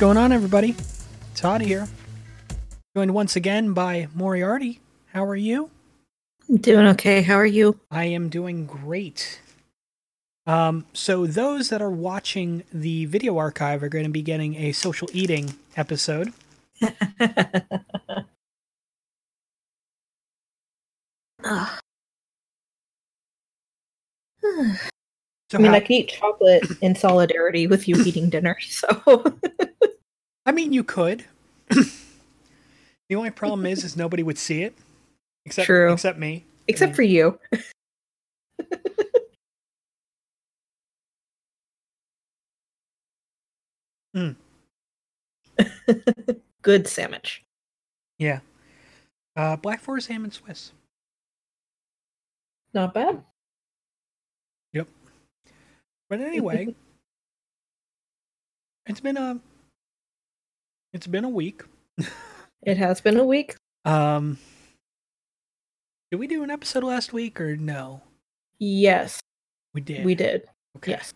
going on, everybody? Todd here. Joined once again by Moriarty. How are you? I'm doing okay. How are you? I am doing great. Um, so those that are watching the video archive are going to be getting a social eating episode. So I mean, how- I can eat chocolate in solidarity with you eating dinner. So I mean, you could. the only problem is, is nobody would see it, except True. except me. except for you. Mm. Good sandwich. Yeah. Uh, Black Forest ham and Swiss. Not bad. Yep. But anyway, it's been a it's been a week. It has been a week. Um, did we do an episode last week or no? Yes, We did. we did. Okay. Yes.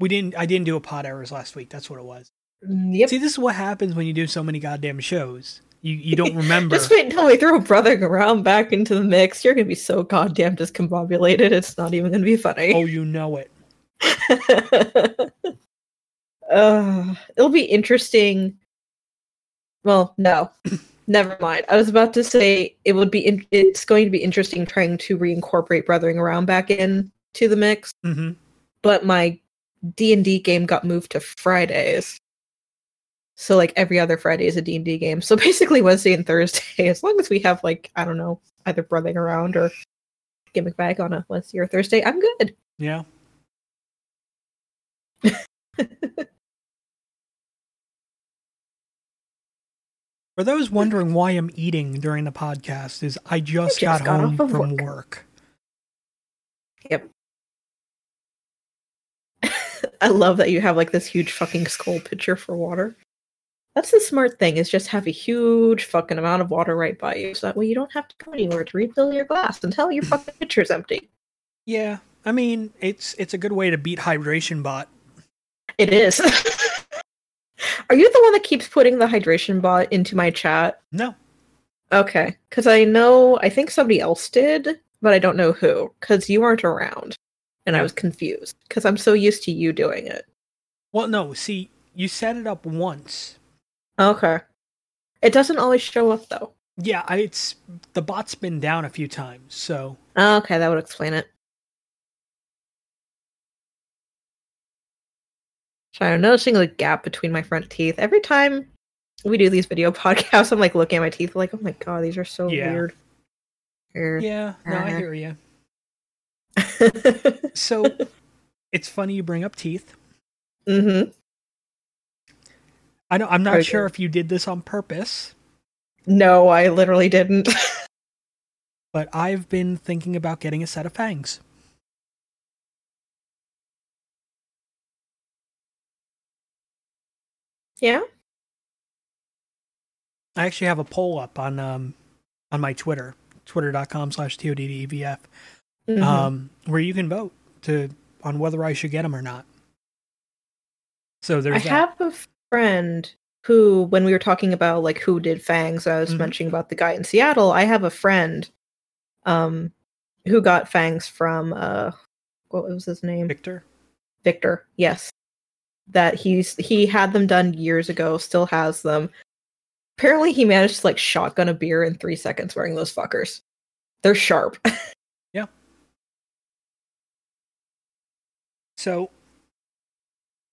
We didn't. I didn't do a Pod Errors last week. That's what it was. Mm, Yep. See, this is what happens when you do so many goddamn shows. You you don't remember. Just wait until we throw Brother Around back into the mix. You're gonna be so goddamn discombobulated. It's not even gonna be funny. oh, you know it. uh, it'll be interesting. Well, no, never mind. I was about to say it would be. In- it's going to be interesting trying to reincorporate Brothering Around back in to the mix, hmm but my D and D game got moved to Fridays. So like every other Friday is a D&D game. So basically Wednesday and Thursday, as long as we have like, I don't know, either Brothering Around or Gimmick Bag on a Wednesday or Thursday, I'm good. Yeah. For those wondering why I'm eating during the podcast, is I just, just got, got home of from work. work. Yep. I love that you have like this huge fucking skull pitcher for water. That's the smart thing is just have a huge fucking amount of water right by you, so that way you don't have to go anywhere to refill your glass until your fucking pitcher's empty. Yeah, I mean it's it's a good way to beat hydration bot. It is. Are you the one that keeps putting the hydration bot into my chat? No, Okay, because I know I think somebody else did, but I don't know who. Because you weren't around, and I was confused because I'm so used to you doing it. well, no. See, you set it up once. Okay. It doesn't always show up though. Yeah, I, it's the bot's been down a few times, so Okay, that would explain it. So I'm noticing a gap between my front teeth. Every time we do these video podcasts, I'm like looking at my teeth like, oh my god, these are so Yeah. weird. Here. yeah. No, I Uh-huh. hear you. So it's funny you bring up teeth. mm-hmm. I know I'm not Okay. sure if you did this on purpose, No, I literally didn't. but I've been thinking about getting a set of fangs. Yeah? I actually have a poll up on um on my Twitter, twitter.com slash TODDEVF, Mhm. um, where you can vote to on whether I should get them or not. So I there's that. have a friend who, when we were talking about like who did fangs, I was Mhm. mentioning about the guy in Seattle. I have a friend um who got fangs from uh what was his name? Victor. Victor, yes. That he's he had them done years ago, still has them. Apparently he managed to like shotgun a beer in three seconds wearing those fuckers. They're sharp. Yeah. So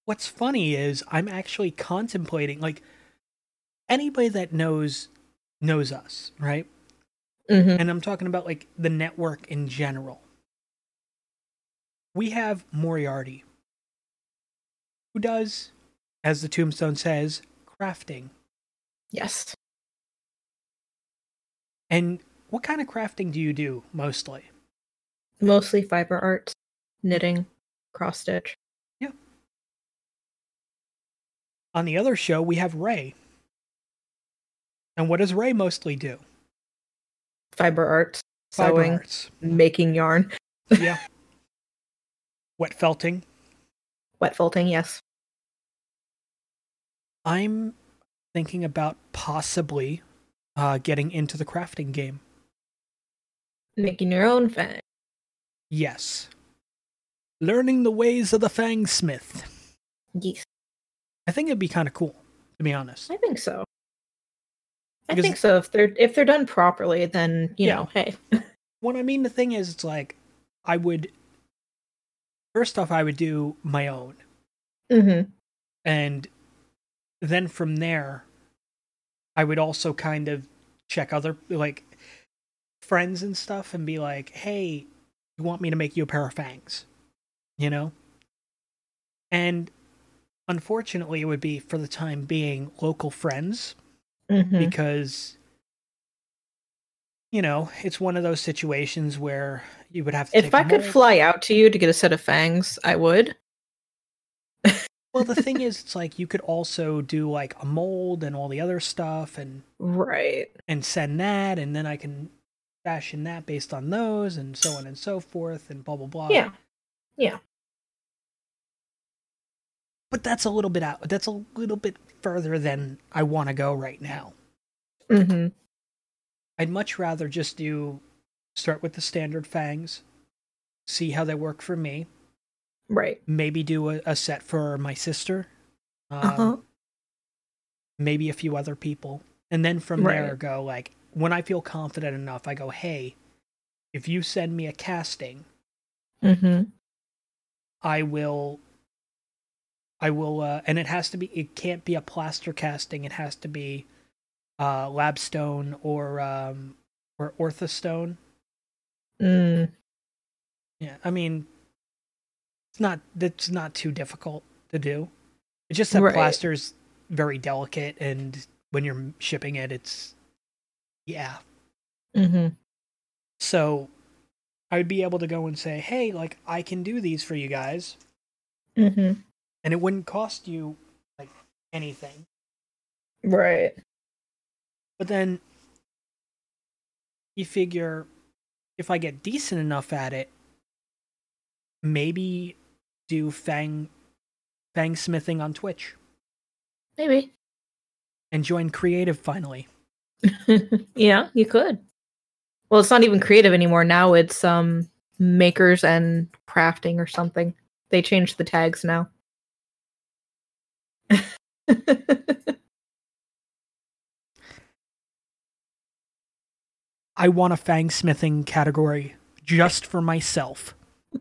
what's funny is I'm actually contemplating like anybody that knows knows us, right? hmm And I'm talking about like the network in general. We have Moriarty, who does, as the tombstone says, crafting. Yes. And what kind of crafting do you do mostly? Mostly fiber arts, knitting, cross stitch. Yeah. On the other show, we have Ray. And what does Ray mostly do? Fiber arts, Fiber sewing, arts. making yarn, Yeah. Wet felting. wet felting, yes. I'm thinking about possibly uh, getting into the crafting game. Making your own fang. Yes. Learning the ways of the fangsmith. Yes. I think it'd be kind of cool, to be honest. I think so. I Because- think so. If they're if they're done properly, then you Yeah. know, hey. What I mean, the thing is, it's like I would. First off, I would do my own, Mm-hmm. and then from there, I would also kind of check other like friends and stuff, and be like, "Hey, you want me to make you a pair of fangs?" You know. And unfortunately, it would be for the time being local friends Mm-hmm. because you know it's one of those situations where you would have to If I could fly out to you to get a set of fangs, I would. Well the thing is it's like you could also do like a mold and all the other stuff and Right. and send that and then i can fashion that based on those and so on and so forth and blah blah blah Yeah. Yeah. But that's a little bit out that's a little bit further than i want to go right now Mm-hmm. i'd much rather just do start with the standard fangs see how they work for me Right. maybe do a, a set for my sister um, Uh-huh. maybe a few other people and then from there go like when i feel confident enough i go hey if you send me a casting Mm-hmm. i will i will uh and it has to be it can't be a plaster casting it has to be uh labstone or um or orthostone Mm. yeah i mean it's not that's not too difficult to do it's just that Right. plaster's very delicate and when you're shipping it it's yeah Mm-hmm. So I would be able to go and say, hey, like, I can do these for you guys. Mm-hmm. And it wouldn't cost you, like, anything. Right. But then you figure if I get decent enough at it, maybe do fang fang smithing on Twitch Maybe. and join creative finally. yeah, you could. Well, it's not even creative anymore. Now it's um makers and crafting or something. They changed the tags now. I want a fang smithing category just for myself.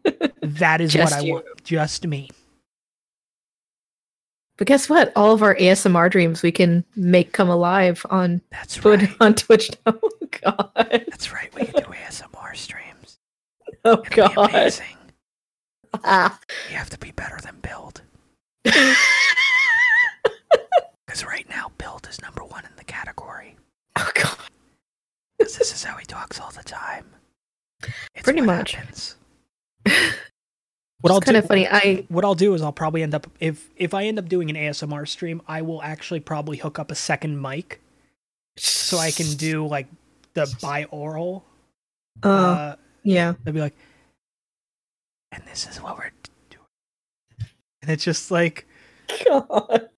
That is Just what I you. want. Just me. but guess what? All of our ASMR dreams we can make come alive on That's put right. on Twitch now. Oh god. That's right. We can do ASMR streams. Oh It'll god. amazing. Ah. You have to be better than build. Because right now, build is number one in the category. oh god. Because this is how he talks all the time. It's Pretty much. What I'll It's kind do, of funny. I what I'll do is I'll probably end up if if I end up doing an ASMR stream, I will actually probably hook up a second mic so I can do like the binaural. uh, Uh, yeah. they'll be like, and this is what we're doing, and it's just like God.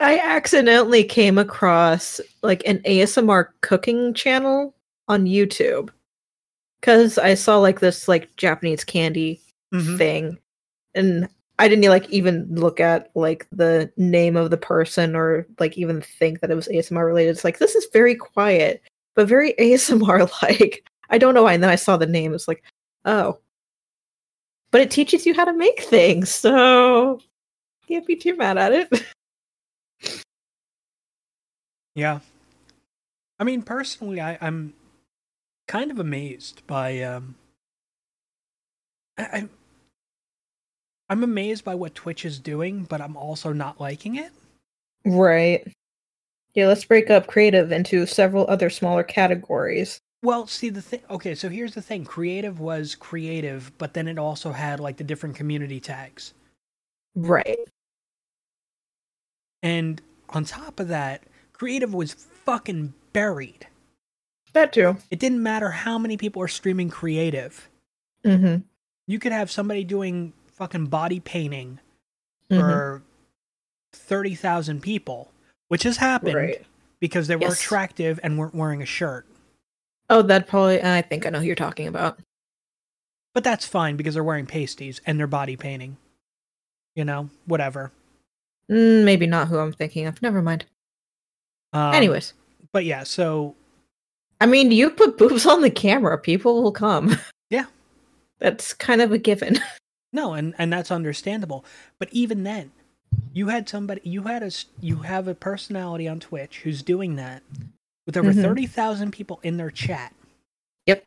I accidentally came across like an ASMR cooking channel on YouTube because I saw like this like Japanese candy mhm. thing and I didn't like even look at like the name of the person or like even think that it was ASMR related. It's like this is very quiet but very ASMR like. I don't know why. And then I saw the name. It's like, oh. But it teaches you how to make things, so can't be too mad at it. Yeah. I mean, personally, I, I'm kind of amazed by um. I, I I'm amazed by what Twitch is doing, but I'm also not liking it. Right. Yeah, let's break up creative into several other smaller categories. Well, see the thing. Okay, so here's the thing: creative was creative, but then it also had like the different community tags, Right. and on top of that, creative was fucking buried. That too. It didn't matter how many people are streaming creative. Mm-hmm. You could have somebody doing fucking body painting Mhm. for 30,000 people, which has happened Right. because they were Yes. attractive and weren't wearing a shirt. Oh, that probably. I think I know who you're talking about. But that's fine because they're wearing pasties and they're body painting. You know, whatever. Mm, maybe not who I'm thinking of. Never mind. Um, Anyways, But yeah, so I mean, you put boobs on the camera, people will come. Yeah. That's kind of a given. No, and and that's understandable. But even then, you had somebody, you had a, you have a personality on Twitch who's doing that with over Mhm. thirty thousand people in their chat. Yep.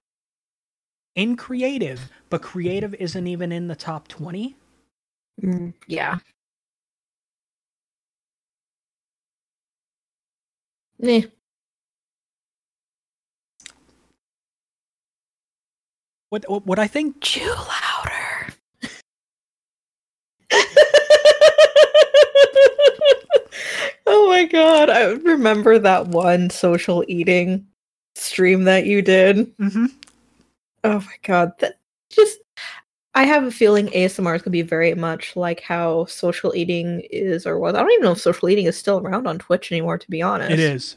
In creative, but creative isn't even in the top twenty. Mm, yeah. What what, what I think Chew louder. oh my god, I remember that one social eating stream that you did. Mhm. Oh my god, that just I have a feeling ASMR is gonna be very much like how social eating is or was. I don't even know if social eating is still around on Twitch anymore, to be honest. it is.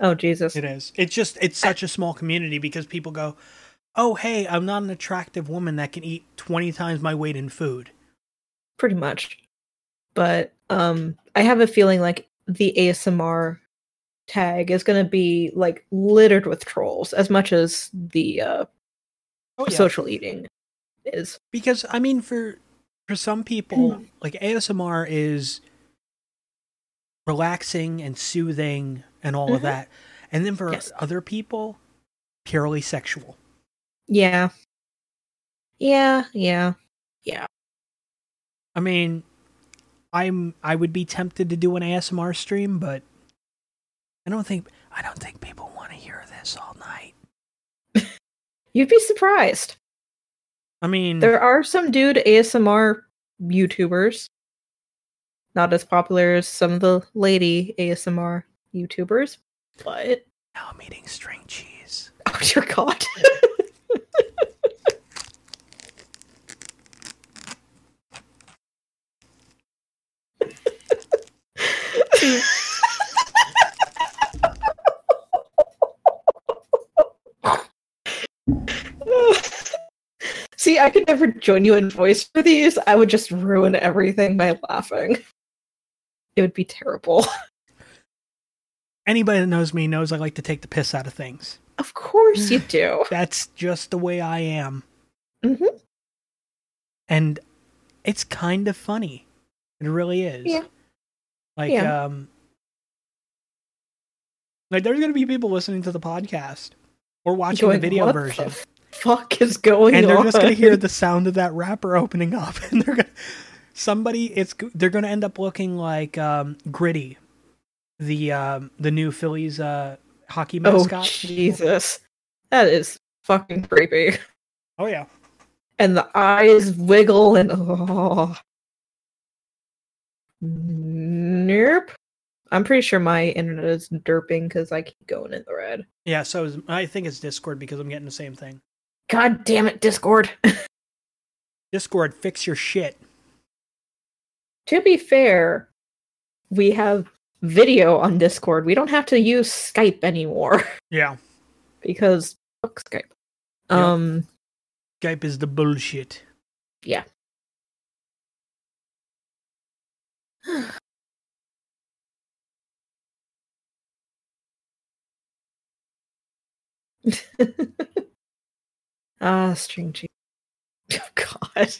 Oh Jesus. It is. It's just it's such a small community because people go, "Oh, hey, I'm not an attractive woman that can eat 20 times my weight in food." pretty much. But um I have a feeling like the ASMR tag is going to be like littered with trolls as much as the uh Oh social eating is. because I mean for for some people, Hmm. like ASMR is relaxing and soothing and all of Mhm. that. And then for Yes. other people, purely sexual. Yeah. Yeah. Yeah, yeah. I mean, I'm I would be tempted to do an ASMR stream, but I don't think I don't think people want to hear this all night. You'd be surprised. I mean, There are some dude ASMR YouTubers. Not as popular as some of the lady ASMR YouTubers, but now I'm eating string cheese. oh dear god. See, I could never join you in voice for these. I would just ruin everything by laughing. It would be terrible. Anybody that knows me knows I like to take the piss out of things. Of course you do. That's just the way I am. Mhm. And it's kind of funny. It really is. Yeah. Like Yeah. um like there's going to be people listening to the podcast or watching Going, the video version. The fuck is going on. and they're just going to hear the sound of that wrapper opening up and they're going somebody it's they're going to end up looking like um gritty the um the new Phillies uh hockey Oh mascot. Jesus, that is fucking creepy. Oh yeah. And the eyes wiggle and oh. Nope. I'm pretty sure my internet is derping because I keep going in the red. Yeah, so I think it's Discord because I'm getting the same thing. God damn it, Discord. Discord, fix your shit. to be fair, we have video on Discord. We don't have to use Skype anymore Yeah. because fuck Skype. Yep. Um, Skype is the bullshit. yeah. ah, string cheese. Oh God.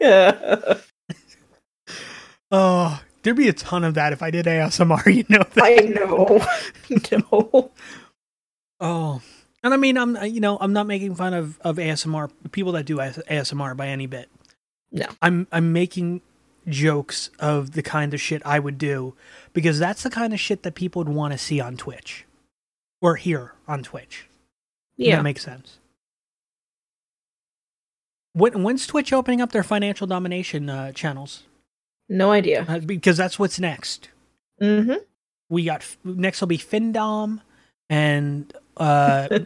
Yeah. Oh, there'd be a ton of that if I did ASMR, you know that. I know. no. Oh. And I mean, I'm you know, I'm not making fun of of ASMR people that do ASMR by any bit. No. I'm I'm making jokes of the kind of shit I would do because that's the kind of shit that people would want to see on Twitch or here on Twitch. Yeah. That makes sense. When, when's Twitch opening up their financial domination uh, channels? no idea. Uh, because that's what's next. Mm-hmm. we got next will be Findom and uh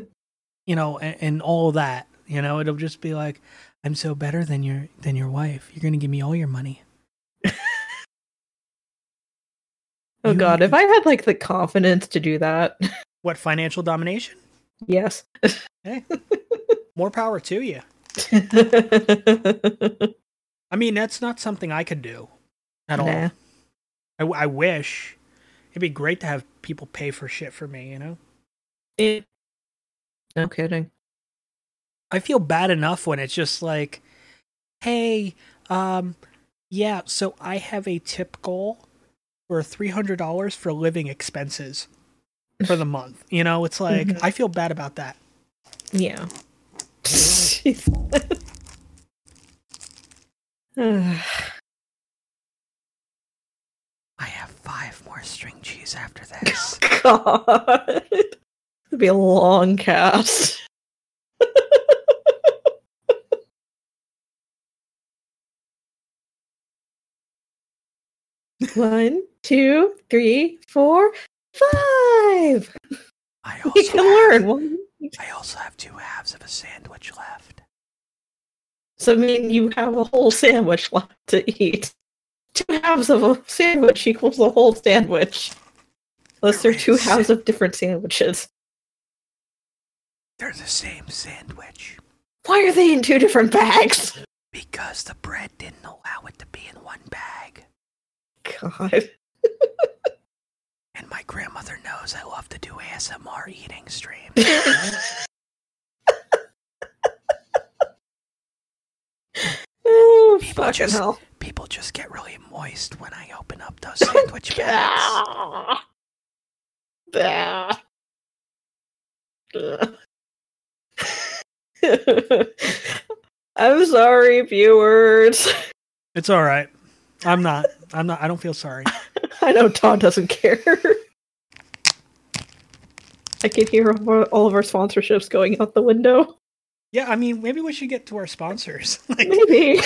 you know and, and all that. You know, it'll just be like I'm so better than your than your wife. You're gonna give me all your money. Oh You- god, if I had like the confidence to do that. What financial domination? yes. More power to you. I mean, that's not something I could do at all. Nah. I, w- I wish it'd be great to have people pay for shit for me. You know, It- no kidding. I feel bad enough when it's just like, hey, um, yeah, so I have a tip goal for three hundred dollars for living expenses for the month. You know, it's like Mhm. I feel bad about that. Yeah. I have five more string cheese after this. God. It'd be a long cast. One, two, three, four, five. I You also can have, learn. I also have two halves of a sandwich left. So I mean, you have a whole sandwich left to eat. Two halves of a sandwich equals a whole sandwich. Unless they're two halves of different sandwiches. They're the same sandwich Why are they in two different bags? because the bread didn't allow it to be in one bag. God. And my grandmother knows I love to do ASMR eating streams. oh, People just- hell. People just get really moist when I open up those sandwich bags. Ugh. I'm sorry, viewers. It's all right. I'm not. I'm not. I don't feel sorry. I know Todd doesn't care. I can hear all of our- all of our sponsorships going out the window. Yeah, I mean, maybe we should get to our sponsors. Like, Maybe.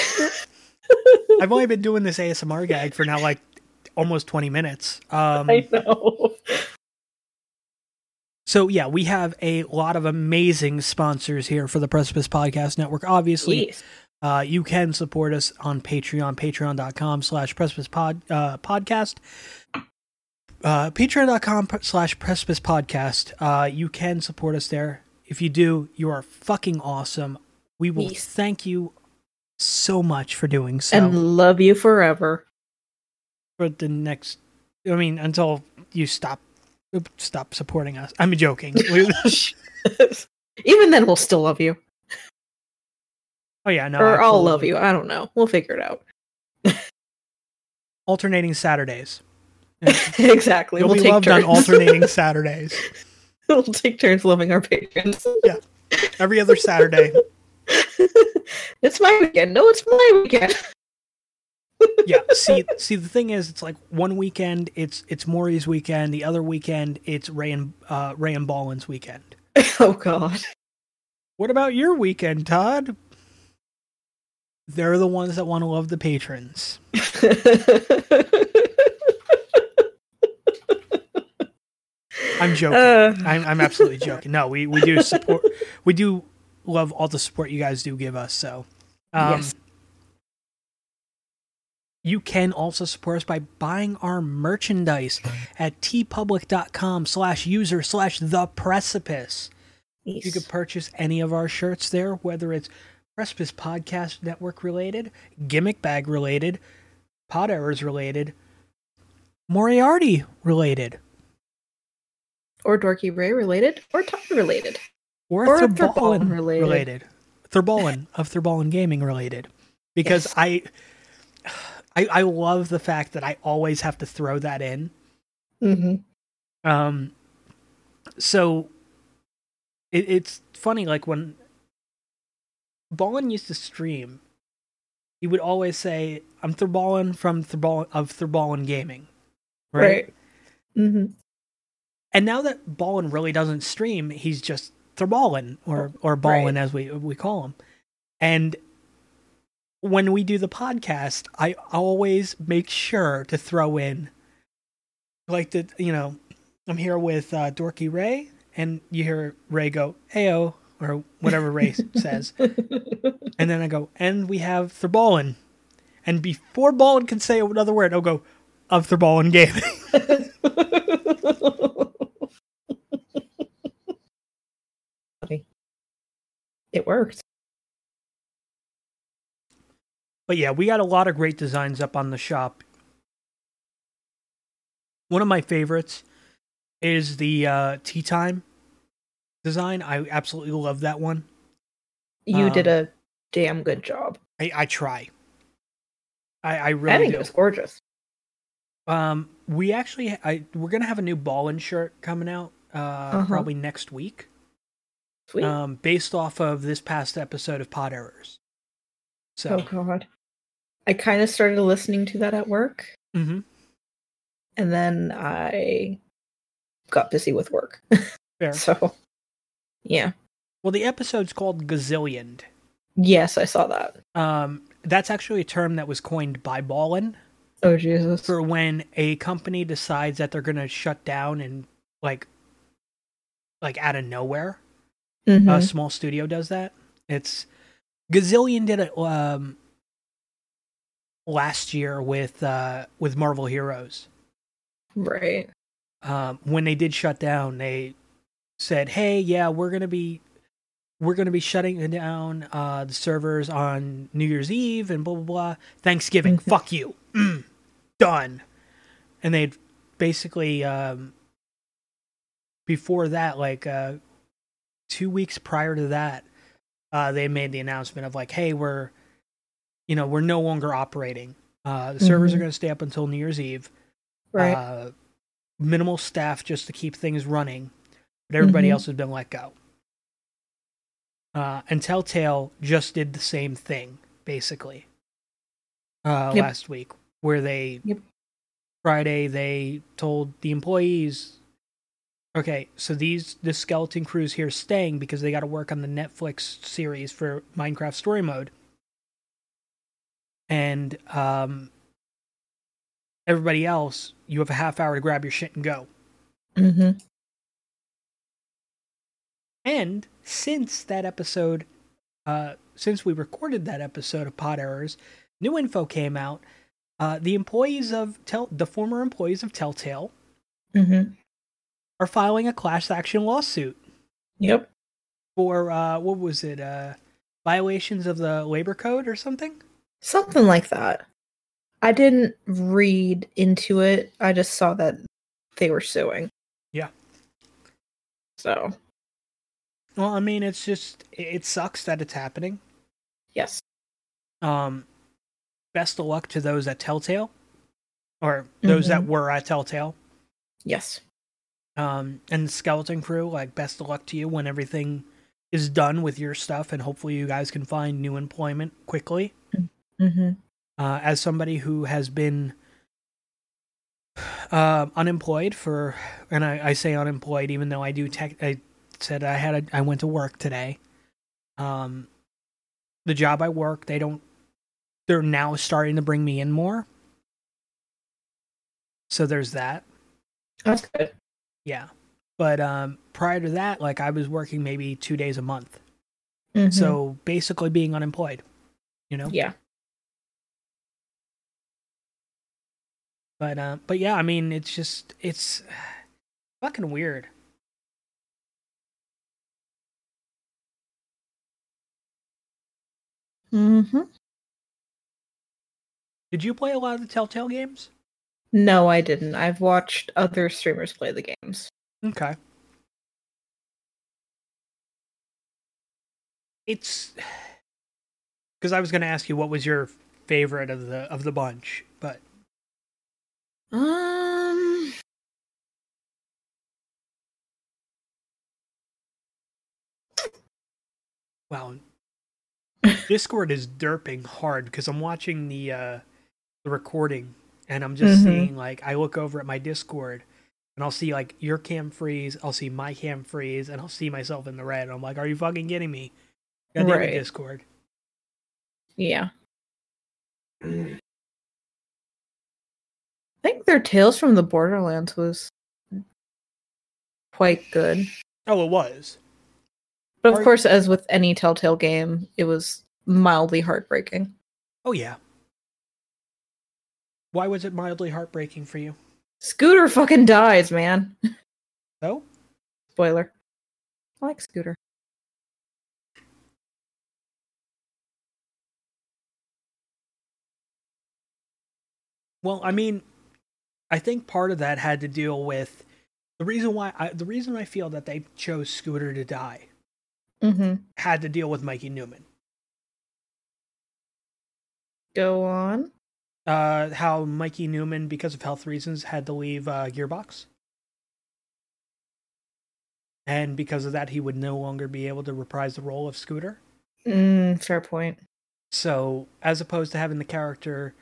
I've only been doing this ASMR gag for now like almost 20 minutes. Um, I know. so yeah, we have a lot of amazing sponsors here for the Precipice Podcast Network. Obviously, Yes. Uh, you can support us on Patreon, patreon.com slash precipice pod, uh, podcast. Uh, patreon.com slash precipice podcast. Uh, you can support us there. If you do, you are fucking awesome. We will thank you so much for doing so And love you forever. for the next, I mean, until you stop, stop supporting us. I'm joking. Even then, we'll still love you. Oh yeah, no. or I'll love you. I don't know. We'll figure it out. Alternating Saturdays. exactly. You'll we'll be take loved turns. on alternating Saturdays. we'll take turns loving our patrons. Yeah. Every other Saturday. it's my weekend. No, it's my weekend. yeah see see the thing is it's like one weekend it's it's Maury's weekend the other weekend it's ray and uh ray and ballin's weekend oh God. what about your weekend todd they're the ones that want to love the patrons i'm joking Uh, I'm, I'm absolutely joking no we we do support we do love all the support you guys do give us so um Yes. You can also support us by buying our merchandise at teepublic.com slash user slash the precipice. You yes. could purchase any of our shirts there, whether it's Precipice Podcast Network related, Gimmick Bag related, Pod Errors related, Moriarty related, or Dorky Ray related, or Todd related. or, Or Thurballen related. related. Thurballen of Thurballen Gaming related. Because Yes. I, I I love the fact that I always have to throw that in. hmm Um, so it, it's funny, like when Ballin used to stream, he would always say, "I'm Thurballin from Thurballin of Thurballin Gaming," right? Right. hmm And now that Ballin really doesn't stream, he's just Thurballin or or Ballin Right. as we we call him. And when we do the podcast, I always make sure to throw in like to, you know, I'm here with uh, Dorky Ray, and you hear Ray go, "Ayo," or whatever Ray says, and then I go, "And we have Thurballen," and before Ballin can say another word, I'll go, "Of Thurballen Gaming." it worked. But yeah, we got a lot of great designs up on the shop. One of my favorites is the uh, tea time design. I absolutely love that one. You did Um, a damn good job. I, I try. I, I I really think do. it was gorgeous. Um, we actually, I we're gonna have a new ballin shirt coming out. Uh, Uh-huh. probably next week. Sweet. Um, based off of this past episode of Pod Errors. So, oh god. I kind of started listening to that at work, Mm-hmm. and then I got busy with work. fair. so, yeah. Well, the episode's called Gazillioned. Yes, I saw that. Um, that's actually a term that was coined by Ballin Oh Jesus. for when a company decides that they're gonna shut down and like, like out of nowhere. Mhm. a small studio does that. It's Gazillion did it um last year with uh with Marvel Heroes. right. Um when they did shut down, they said, "Hey, yeah, we're going to be we're going to be shutting down uh the servers on New Year's Eve and blah blah blah. Thanksgiving, Mhm. fuck you. Mm, done." And they'd basically um before that like uh 2 weeks prior to that uh they made the announcement of like, "Hey, we're you know, we're no longer operating. Uh the servers are Mhm. going to stay up until New Year's Eve." Right. uh, minimal staff just to keep things running, but everybody Mhm. else has been let go. Uh, and Telltale just did the same thing, basically, uh, Yep. last week, where they Yep. Friday they told the employees, okay, so these the skeleton crews here staying because they got to work on the Netflix series for Minecraft Story Mode, and um, everybody else, you have a half hour to grab your shit and go. hmm And since that episode, uh, since we recorded that episode of Pod Errors, new info came out. Uh, the employees of Tell, the former employees of Telltale, hmm are filing a class action lawsuit Yep. for uh, what was it? Uh, violations of the labor code or something. Something like that. I didn't read into it. I just saw that they were suing. Yeah. So, Well, I mean, it's just it sucks that it's happening. yes. Um, best of luck to those at Telltale, or those that Mhm. were at Telltale. Yes. um, and the skeleton crew like best of luck to you when everything is done with your stuff and hopefully you guys can find new employment quickly hmm uh, as somebody who has been uh, unemployed for and I, I say unemployed even though i do tech i said i had a, i went to work today um, the job i work they don't they're now starting to bring me in more so there's that That's good. Yeah. But um prior to that, like I was working maybe two days a month. Mhm. So basically being unemployed. You know? yeah. But uh but yeah, I mean it's just it's fucking weird. Hmm Did you play a lot of the Telltale games? No, I didn't. I've watched other streamers play the games. Okay. It's because I was going to ask you what was your favorite of the of the bunch, but Um. wow, Discord is derping hard because I'm watching the uh the recording and I'm just Mhm. seeing like I look over at my Discord and I'll see like your cam freeze, I'll see my cam freeze, and I'll see myself in the red. And I'm like, are you fucking kidding me? God Right. Discord. Yeah. I think their Tales from the Borderlands was quite good. Oh, it was. But of Are- course, as with any Telltale game, it was mildly heartbreaking. Oh yeah. Why was it mildly heartbreaking for you? Scooter fucking dies, man. Oh, Spoiler. I like Scooter. well, I mean, I think part of that had to deal with the reason why I, the reason I feel that they chose Scooter to die Mm-hmm. had to deal with Mikey Neumann. Go on. Uh, how Mikey Neumann, because of health reasons, had to leave uh, Gearbox. And because of that, he would no longer be able to reprise the role of Scooter. Mm, fair point. So, as opposed to having the character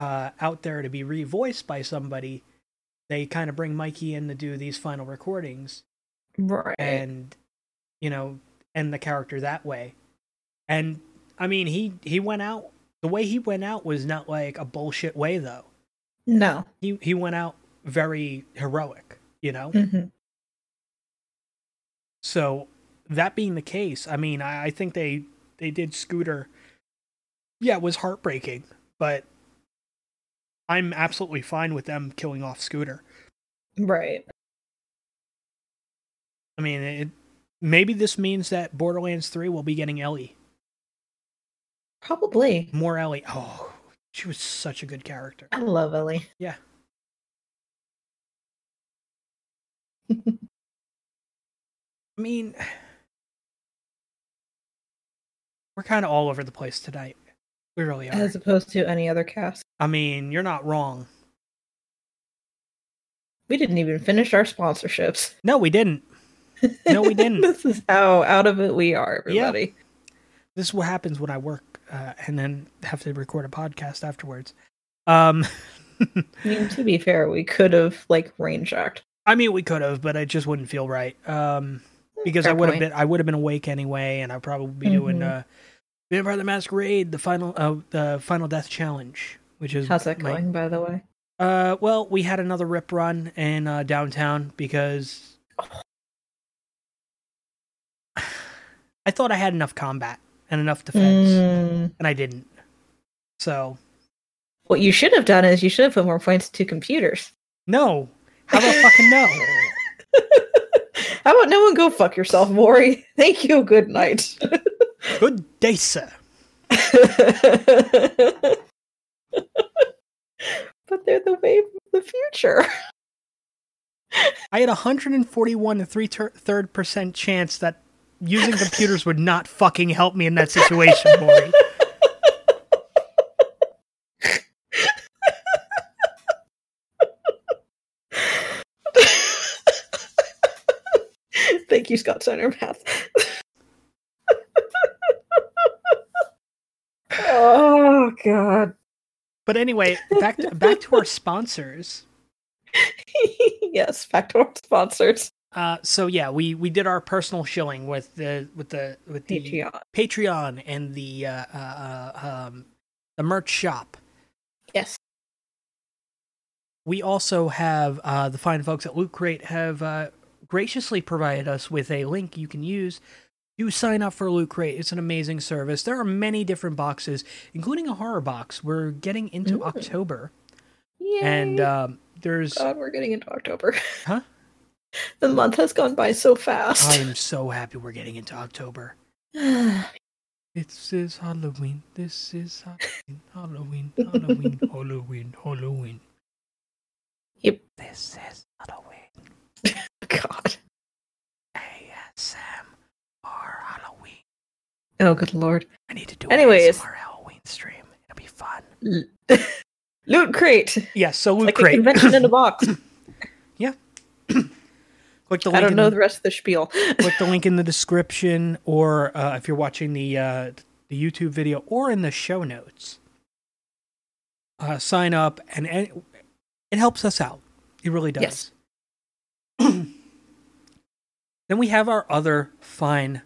uh, out there to be revoiced by somebody, they kind of bring Mikey in to do these final recordings Right. and, you know, end the character that way. And I mean, he he went out. The way he went out was not like a bullshit way, though. no. He he went out very heroic, you know. hmm So that being the case, I mean, I, I think they they did Scooter. Yeah, it was heartbreaking, but I'm absolutely fine with them killing off Scooter. Right. I mean, it, maybe this means that Borderlands 3 will be getting Ellie. Probably. More Ellie. Oh, she was such a good character. I love Ellie. Yeah. I mean, we're kind of all over the place tonight. We really are. As opposed to any other cast. I mean, you're not wrong. We didn't even finish our sponsorships. No, we didn't. No, we didn't. this is how out of it we are, Yeah. everybody. This is what happens when I work uh, and then have to record a podcast afterwards. Um, I mean, to be fair, we could have like rain checked. I mean, we could have, but it just wouldn't feel right. Um, because I Fair would have been, I would have been awake anyway, and I'd probably be doing Mhm. uh, Vampire the Masquerade, the final, uh, the final death challenge, which is How's that my- going, by the way? Uh, well, we had another rip run in uh, downtown because I thought I had enough combat and enough defense, Mm, and I didn't. So what you should have done is you should have put more points to computers. no, how about fucking no? How about no one go fuck yourself, Maury? Thank you. Good night. Good day, sir. but they're the wave of the future. I had a 141 and three third percent chance that using computers would not fucking help me in that situation, Maury. Thank you, Scott Steiner Math. oh god. But anyway, back to, back to our sponsors. yes, back to our sponsors. Uh, so yeah, we we did our personal shilling with the with the with the Patreon. Patreon and the uh, uh, uh, um, the merch shop. Yes. We also have uh, the fine folks at Loot Crate have uh, graciously provided us with a link you can use to sign up for Loot Crate. It's an amazing service. There are many different boxes, including a horror box. We're getting into Ooh. October, Yay. and um, there's God, we're getting into October. Huh? The month has gone by so fast. I am so happy we're getting into October. This is Halloween. This is Halloween. Halloween. Halloween. Halloween. Halloween. Yep. This is Halloween. God. ASM or Halloween. Oh, good lord. I need to do Anyways. our Halloween stream. It'll be fun. L- Loot crate. Yes, so Loot like a Crate. convention in a box. click the I link. don't in know the, the rest of the spiel. click the link in the description, or uh, if you're watching the uh, the YouTube video, or in the show notes. Uh, sign up, and, and it helps us out. It really does. Yes. then we have our other fine,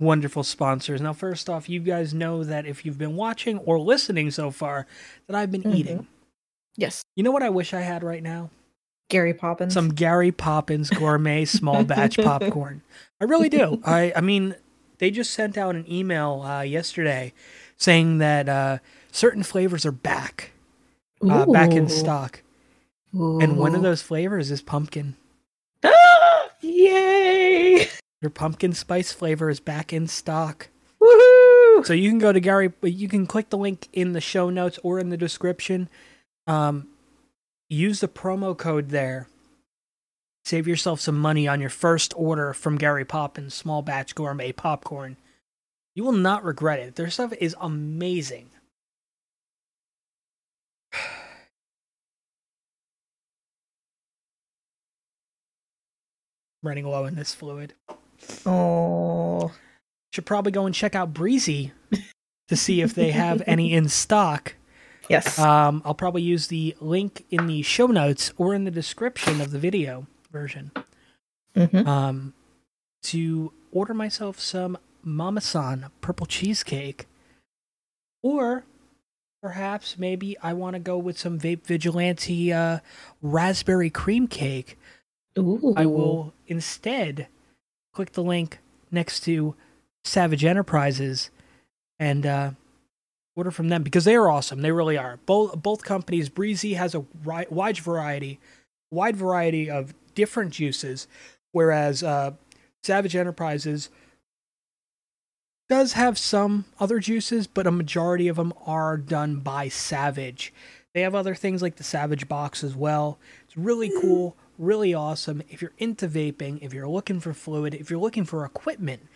wonderful sponsors. Now, first off, you guys know that if you've been watching or listening so far, that I've been Mhm. eating. Yes. You know what I wish I had right now? Gary Poppins. Some Gary Poppins gourmet small batch popcorn. I really do. I I mean, they just sent out an email uh, yesterday saying that uh, certain flavors are back, uh, back in Ooh. stock, and one of those flavors is pumpkin. Yay! Your pumpkin spice flavor is back in stock. Woohoo! So you can go to Gary. You can click the link in the show notes or in the description. Um, use the promo code there. Save yourself some money on your first order from Gary Poppins Small Batch Gourmet Popcorn. You will not regret it. Their stuff is amazing. Running low in this fluid. Oh, Should probably go and check out Breazy to see if they have any in stock. Yes. Um, I'll probably use the link in the show notes or in the description of the video version Mhm. um, to order myself some Mama San purple cheesecake. Or perhaps maybe I want to go with some Vape Vigilante uh, raspberry cream cake. Ooh. I will instead click the link next to Savage Enterprises and uh, order from them because they are awesome. They really are. Both both companies. Breazy has a wide variety, wide variety of different juices, whereas uh, Savage Enterprises does have some other juices, but a majority of them are done by Savage. They have other things like the Savage Box as well. It's really cool, really awesome. If you're into vaping, if you're looking for fluid, if you're looking for equipment,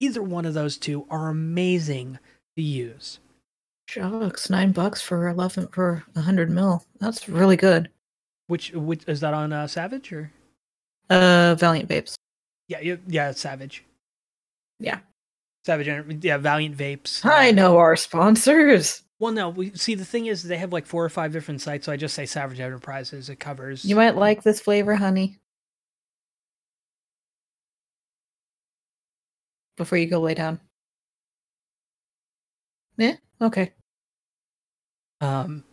either one of those two are amazing to use. Shucks, nine bucks for eleven for a hundred mil. That's really good. Which, which is that on uh, Savage or? Uh, Valiant Vapes. Yeah, yeah, yeah, Savage. Yeah. Savage, yeah, Valiant Vapes. I know our sponsors. Well, no, we see the thing is they have like four or five different sites, so I just say Savage Enterprises. It covers. You might like this flavor, honey. Before you go lay down. Yeah. Okay. Um,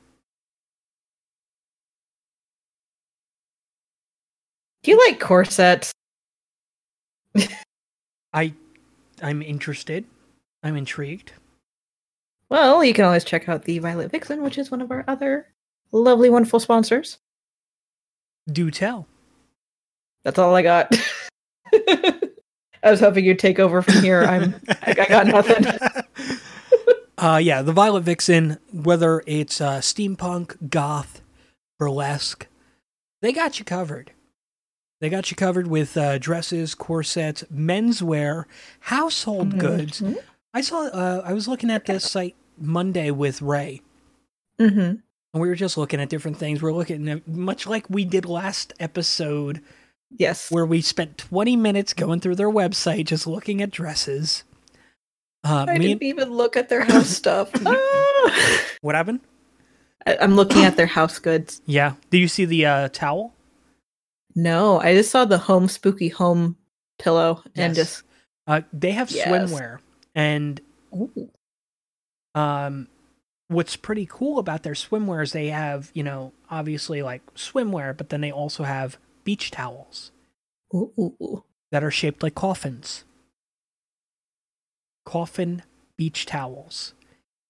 Do you like corsets? I, I'm interested. I'm intrigued. Well, you can always check out the Violet Vixen, which is one of our other lovely, wonderful sponsors. Do tell. That's all I got. I was hoping you'd take over from here. I'm I I got nothing. uh, yeah, the Violet Vixen, whether it's uh, steampunk, goth, burlesque, they got you covered. They got you covered with uh, dresses, corsets, menswear, household goods. Mhm. I saw. Uh, I was looking at this site Monday with Ray, mm-hmm. and we were just looking at different things. We're looking at much like we did last episode, Yes. where we spent 20 minutes going through their website, just looking at dresses. Uh, I me didn't and, even look at their house stuff. Ah! what happened? I- I'm looking at their house goods. Yeah. Do you see the uh, towel? No, I just saw the home spooky home pillow and Yes. just Uh, they have Yes. swimwear, and Ooh. um, what's pretty cool about their swimwear is they have, you know, obviously like swimwear, but then they also have beach towels Ooh. that are shaped like coffins. Coffin beach towels.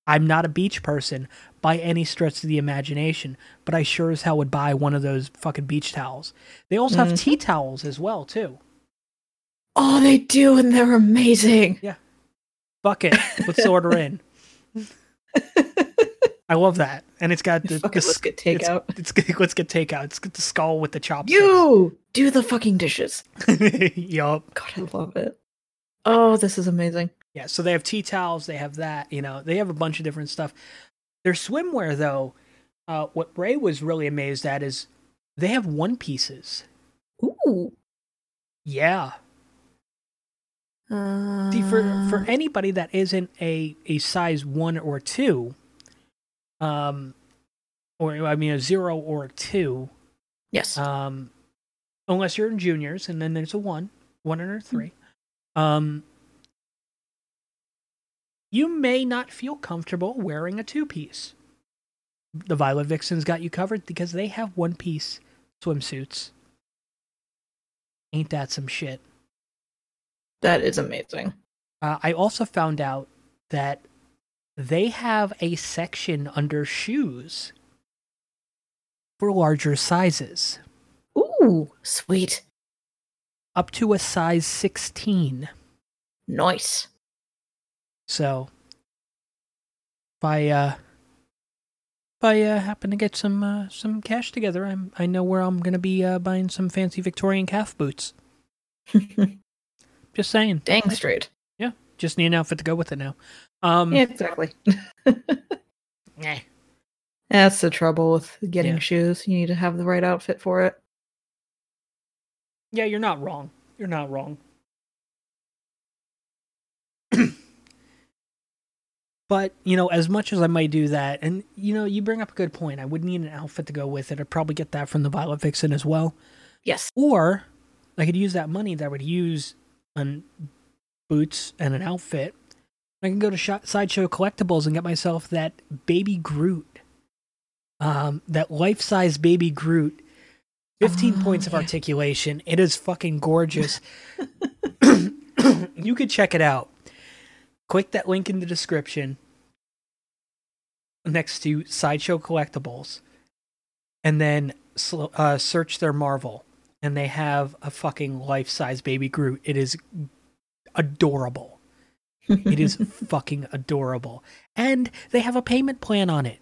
I'm not a beach person by any stretch of the imagination, but I sure as hell would buy one of those fucking beach towels. They also have Mhm. tea towels as well too. Oh, they do, and they're amazing. Yeah. Fuck it, let's order in. I love that, and it's got the, the let's get takeout. It's, let's get takeout. It's got the skull with the chops. You do the fucking dishes. yup. God, I love it. Oh, this is amazing. Yeah, so they have tea towels, they have that, you know, they have a bunch of different stuff. Their swimwear, though, uh, what Ray was really amazed at is they have one pieces. Ooh. Yeah. Uh, See, for for anybody that isn't a a size one or two, um, or I mean a zero or a two, yes. um, unless you're in juniors, and then there's a one, one and a three, um, you may not feel comfortable wearing a two piece. the Violet Vixens got you covered because they have one piece swimsuits. Ain't that some shit? That is amazing. Uh, I also found out that they have a section under shoes for larger sizes, Ooh, sweet. up to a size 16. Nice. So, if I uh, if I uh, happen to get some uh, some cash together, I'm I know where I'm gonna be uh, buying some fancy Victorian calf boots. Just saying. Dang straight. Yeah, just need an outfit to go with it now. Um, Yeah, exactly. eh. That's the trouble with getting Yeah. shoes. You need to have the right outfit for it. Yeah, you're not wrong. You're not wrong. But, you know, as much as I might do that, and, you know, you bring up a good point. I would need an outfit to go with it. I'd probably get that from the Violet Vixen as well. Yes. Or I could use that money that I would use on boots and an outfit. I can go to Sh- Sideshow Collectibles and get myself that baby Groot. Um, that life size baby Groot. 15 Oh, points of yeah. articulation. It is fucking gorgeous. you could check it out. Click that link in the description next to Sideshow Collectibles and then uh, search their Marvel. And they have a fucking life size baby Groot. It is adorable. It is fucking adorable. And they have a payment plan on it.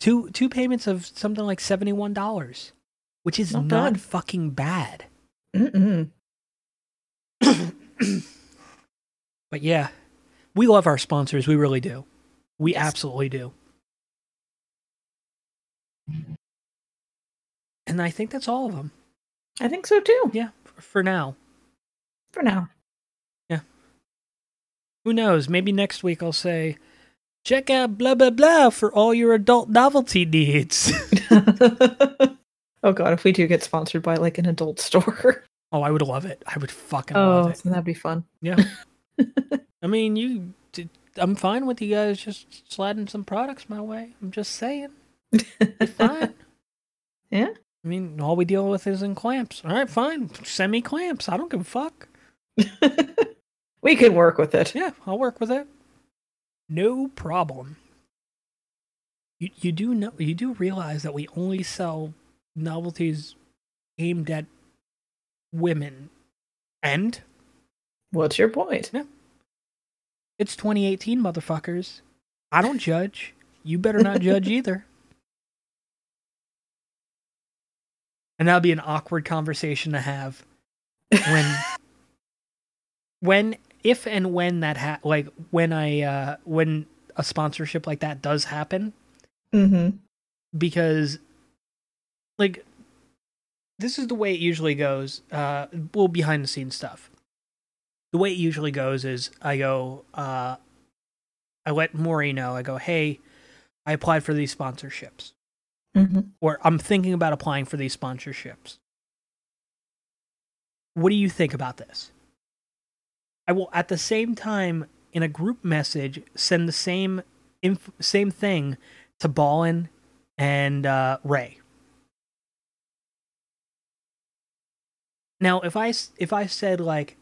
Two two payments of something like seventy one dollars. Which is Not not, bad. fucking bad. Mm-mm. But yeah, we love our sponsors. We really do. We Yes. absolutely do. And I think that's all of them. I think so too. Yeah, f- for now. For now. Yeah. Who knows? Maybe next week I'll say, check out blah blah blah for all your adult novelty needs. oh god, if we do get sponsored by like an adult store. oh, I would love it. I would fucking Oh, love it. that'd be fun. Yeah. I mean, you. I'm fine with you guys just sliding some products my way. I'm just saying. It's fine. Yeah. I mean, all we deal with is in clamps. All right, fine. Send me clamps. I don't give a fuck. we can work with it. Yeah, I'll work with it. No problem. You you do know you do realize that we only sell novelties aimed at women. And What's your point? It's 2018, motherfuckers. I don't judge. You better not judge either. And that'll be an awkward conversation to have when when if and when that ha- like when I uh when a sponsorship like that does happen mm-hmm. because like this is the way it usually goes uh well behind the scenes stuff the way it usually goes is i go uh i let Maury know. I go hey i applied for these sponsorships. Mm-hmm. or i'm thinking about applying for these sponsorships. What do you think about this? I will at the same time in a group message send the same inf- same thing to ballin and uh, ray. Now if i if i said like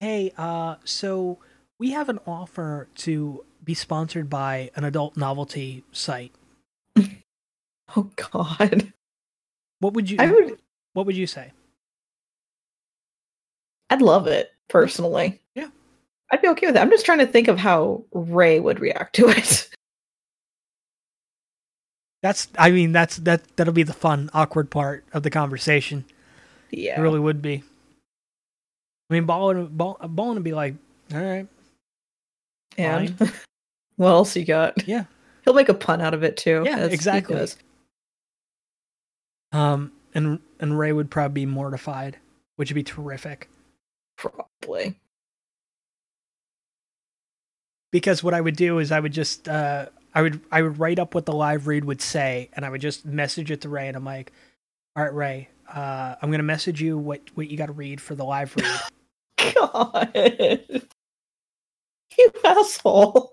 hey uh so we have an offer to be sponsored by an adult novelty site Oh god. what would you I would what would you say I'd love it personally. Yeah. I'd be okay with it. I'm just trying to think of how Ray would react to it. That's I mean that's that that'll be the fun awkward part of the conversation. yeah. It really would be. I mean, Ballin Ball, Ballin would be like, all right, and what else you got? Yeah. He'll make a pun out of it too. Yeah, exactly. um, and and Ray would probably be mortified, which would be terrific. Probably. Because what I would do is I would just uh I would I would write up what the live read would say, and I would just message it to Ray, and I'm like, all right, Ray, uh, I'm gonna message you what what you got to read for the live read. God. You asshole.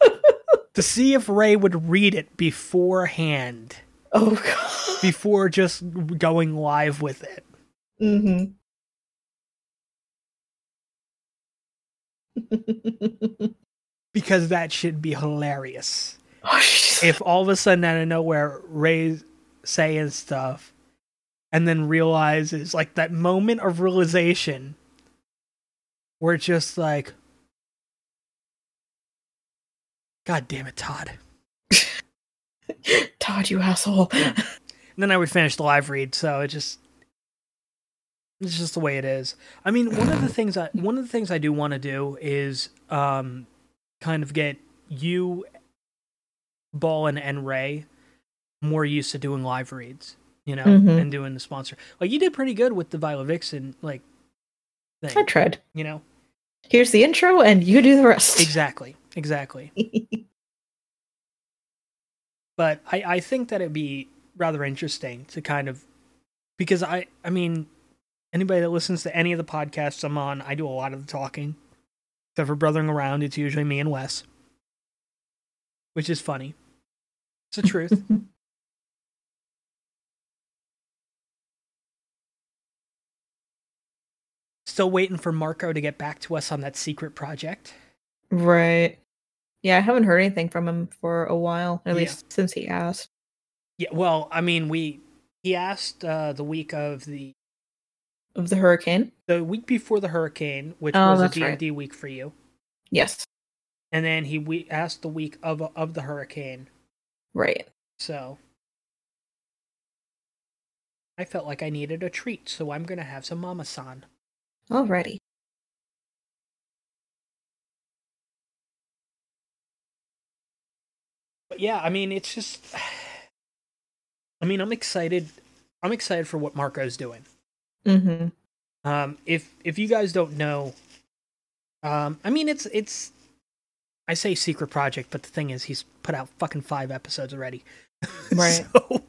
to see if Ray would read it beforehand, Oh god. before just going live with it. mm-hmm. Because that should be hilarious. oh, If all of a sudden out of nowhere Ray's saying stuff and then realizes like that moment of realization where it's just like God damn it, Todd. Todd, you asshole. And then I would finish the live read, so it just it's just the way it is. I mean, one of the things I one of the things I do want to do is um kind of get you Ballin and Ray more used to doing live reads, you know, Mhm. and doing the sponsor. Like you did pretty good with the Viola Vixen like I tried. you know. Here's the intro, and you do the rest. Exactly. Exactly. but I, I think that it'd be rather interesting to kind of because I I mean anybody that listens to any of the podcasts I'm on, I do a lot of the talking. Except for brothering around, it's usually me and Wes. Which is funny. It's the truth. Still waiting for Marco to get back to us on that secret project. right. Yeah, I haven't heard anything from him for a while, at Yeah. least since he asked. Yeah, well, I mean, we he asked uh, the week of the Of the hurricane? the week before the hurricane, which Oh, was a D&D week for you, Yes. and then he we asked the week of of the hurricane. Right. So I felt like I needed a treat, so I'm gonna have some Mama San. Alrighty. But yeah, I mean, it's just. I mean, I'm excited. I'm excited for what Marco's doing. Mm-hmm. Um, if if you guys don't know, um, I mean, it's it's. I say secret project, but the thing is, he's put out fucking five episodes already. Right. so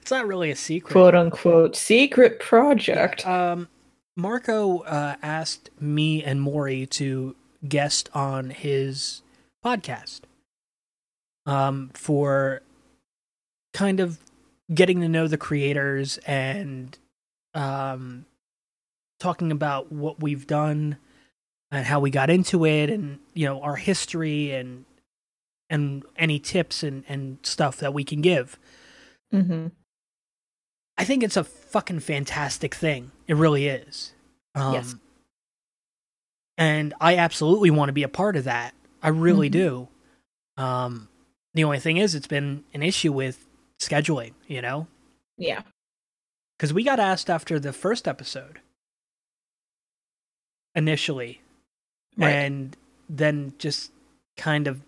it's not really a secret. Quote unquote secret project. Um, Marco uh, asked me and Maury to guest on his podcast um, for kind of getting to know the creators and um, talking about what we've done and how we got into it and you know our history and and any tips and, and stuff that we can give. Mm-hmm. I think it's a fucking fantastic thing. It really is. Um, Yes. And I absolutely want to be a part of that. I really Mhm. do. Um, the only thing is, it's been an issue with scheduling, you know? Yeah. Because we got asked after the first episode initially, Right. and then just kind of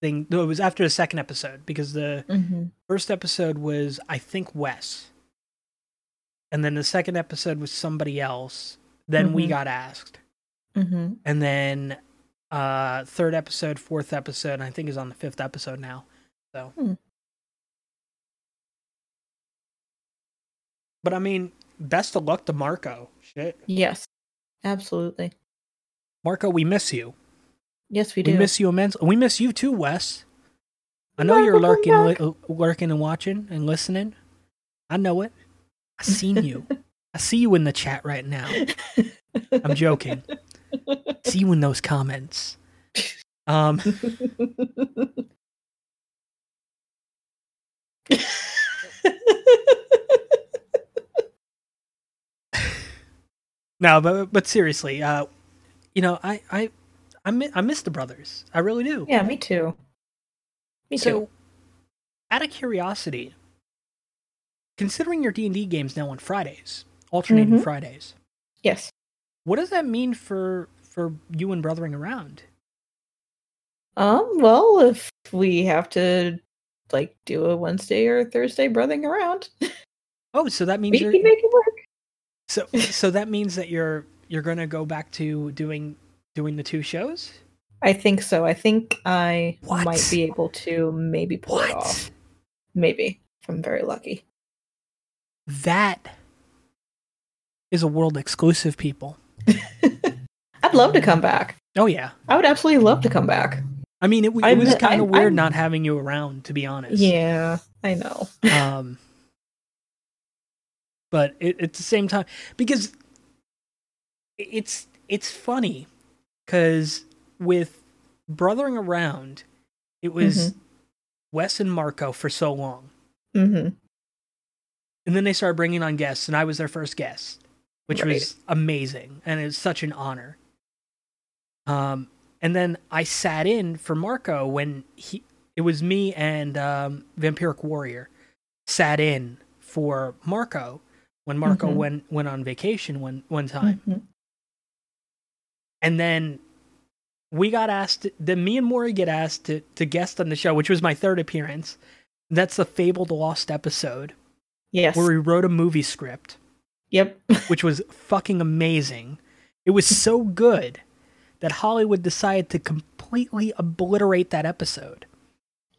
thing. No, it was after the second episode because the mm-hmm. first episode was I think Wes, and then the second episode was somebody else. Then we Mhm. got asked, Mm-hmm. and then uh third episode, fourth episode, I think is on the fifth episode now. So, Hmm. but I mean, best of luck to Marco. Shit, Yes. Absolutely. Marco, we miss you. Yes, we do. We, miss you immensely. We miss you too, Wes. I know Marco, you're lurking, lurking and watching and listening. I know it. I seen you. I see you in the chat right now. I'm joking. see you in those comments. Um, no, but but seriously, uh, you know, I I I, mi- I miss the brothers. I really do. yeah, me too. Me so, too. out of curiosity, considering your D and D games now on Fridays, alternating Mhm. Fridays, Yes. what does that mean for for you and brothering around? Um, well, if we have to like do a Wednesday or Thursday brothering around, Oh, so that means we you're can make it work. so so that means that you're you're gonna go back to doing doing the two shows. I think so. I think I What? might be able to maybe pull it off. Maybe. If I'm very lucky. That is a world exclusive, people. I'd love to come back. Oh yeah, I would absolutely love to come back. I mean, it, it was kind of weird I'm- not having you around, to be honest. Yeah, I know. um but it, at the same time because it's it's funny because with brothering around it was wes and marco for so long hmm and then they started bringing on guests and i was their first guest which Right. was amazing and it's such an honor um and then i sat in for marco when he it was me and um vampiric warrior sat in for marco when marco Mhm. went went on vacation one one time Mhm. and then we got asked then me and Maury get asked to, to guest on the show which was my third appearance that's the fabled lost episode Yes. where we wrote a movie script Yep. which was fucking amazing it was so good that hollywood decided to completely obliterate that episode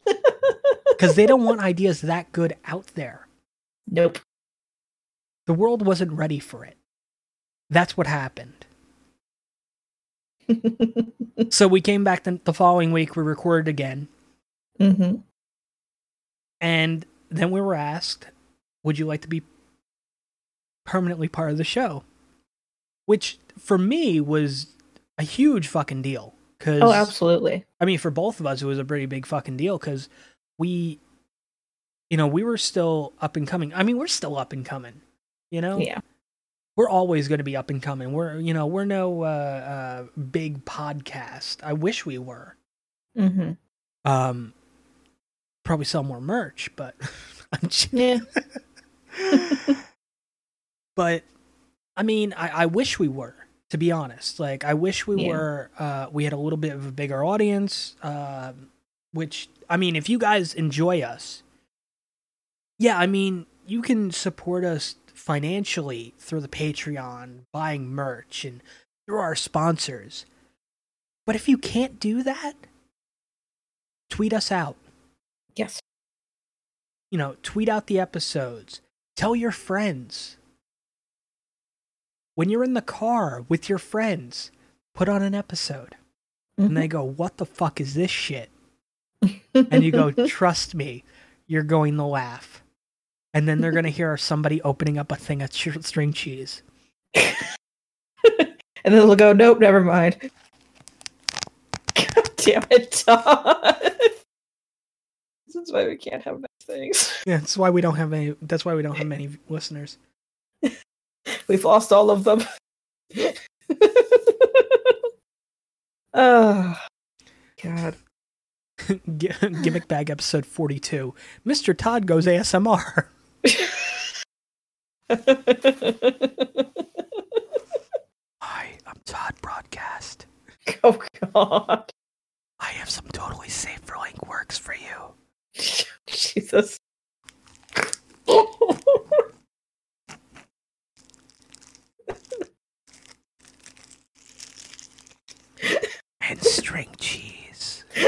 because they don't want ideas that good out there nope. the world wasn't ready for it that's what happened so we came back the, the following week we recorded again Mm-hmm. And then we were asked, would you like to be permanently part of the show? Which for me was a huge fucking deal. Cause, Oh, absolutely. I mean, for both of us, it was a pretty big fucking deal because we, you know, we were still up and coming. I mean, we're still up and coming, you know? Yeah. We're always going to be up and coming. We're, you know, we're no uh, uh, big podcast. I wish we were. hmm Um, probably sell more merch, but I'm just Yeah. but I mean, I, I wish we were, to be honest. Like, I wish we Yeah. were. Uh, we had a little bit of a bigger audience. Um, which I mean, if you guys enjoy us, yeah, I mean, you can support us financially through the Patreon, buying merch, and through our sponsors. But if you can't do that, tweet us out Yes. you know, tweet out the episodes. Tell your friends. When you're in the car with your friends, put on an episode. And they mm-hmm. go, What the fuck is this shit? And you go, Trust me, you're going to laugh. And then they're going to hear somebody opening up a thing of string cheese. and then they'll go, nope, never mind. God damn it, Todd. This is why we can't have nice things. Yeah, that's why we don't have any. That's why we don't have many listeners. We've lost all of them. oh, God. G- Gimmick Bag episode 42. Mr. Todd goes ASMR. Hi, I'm Todd Broadcast. oh, God. I have some totally safe for link works for you. Jesus. And string cheese.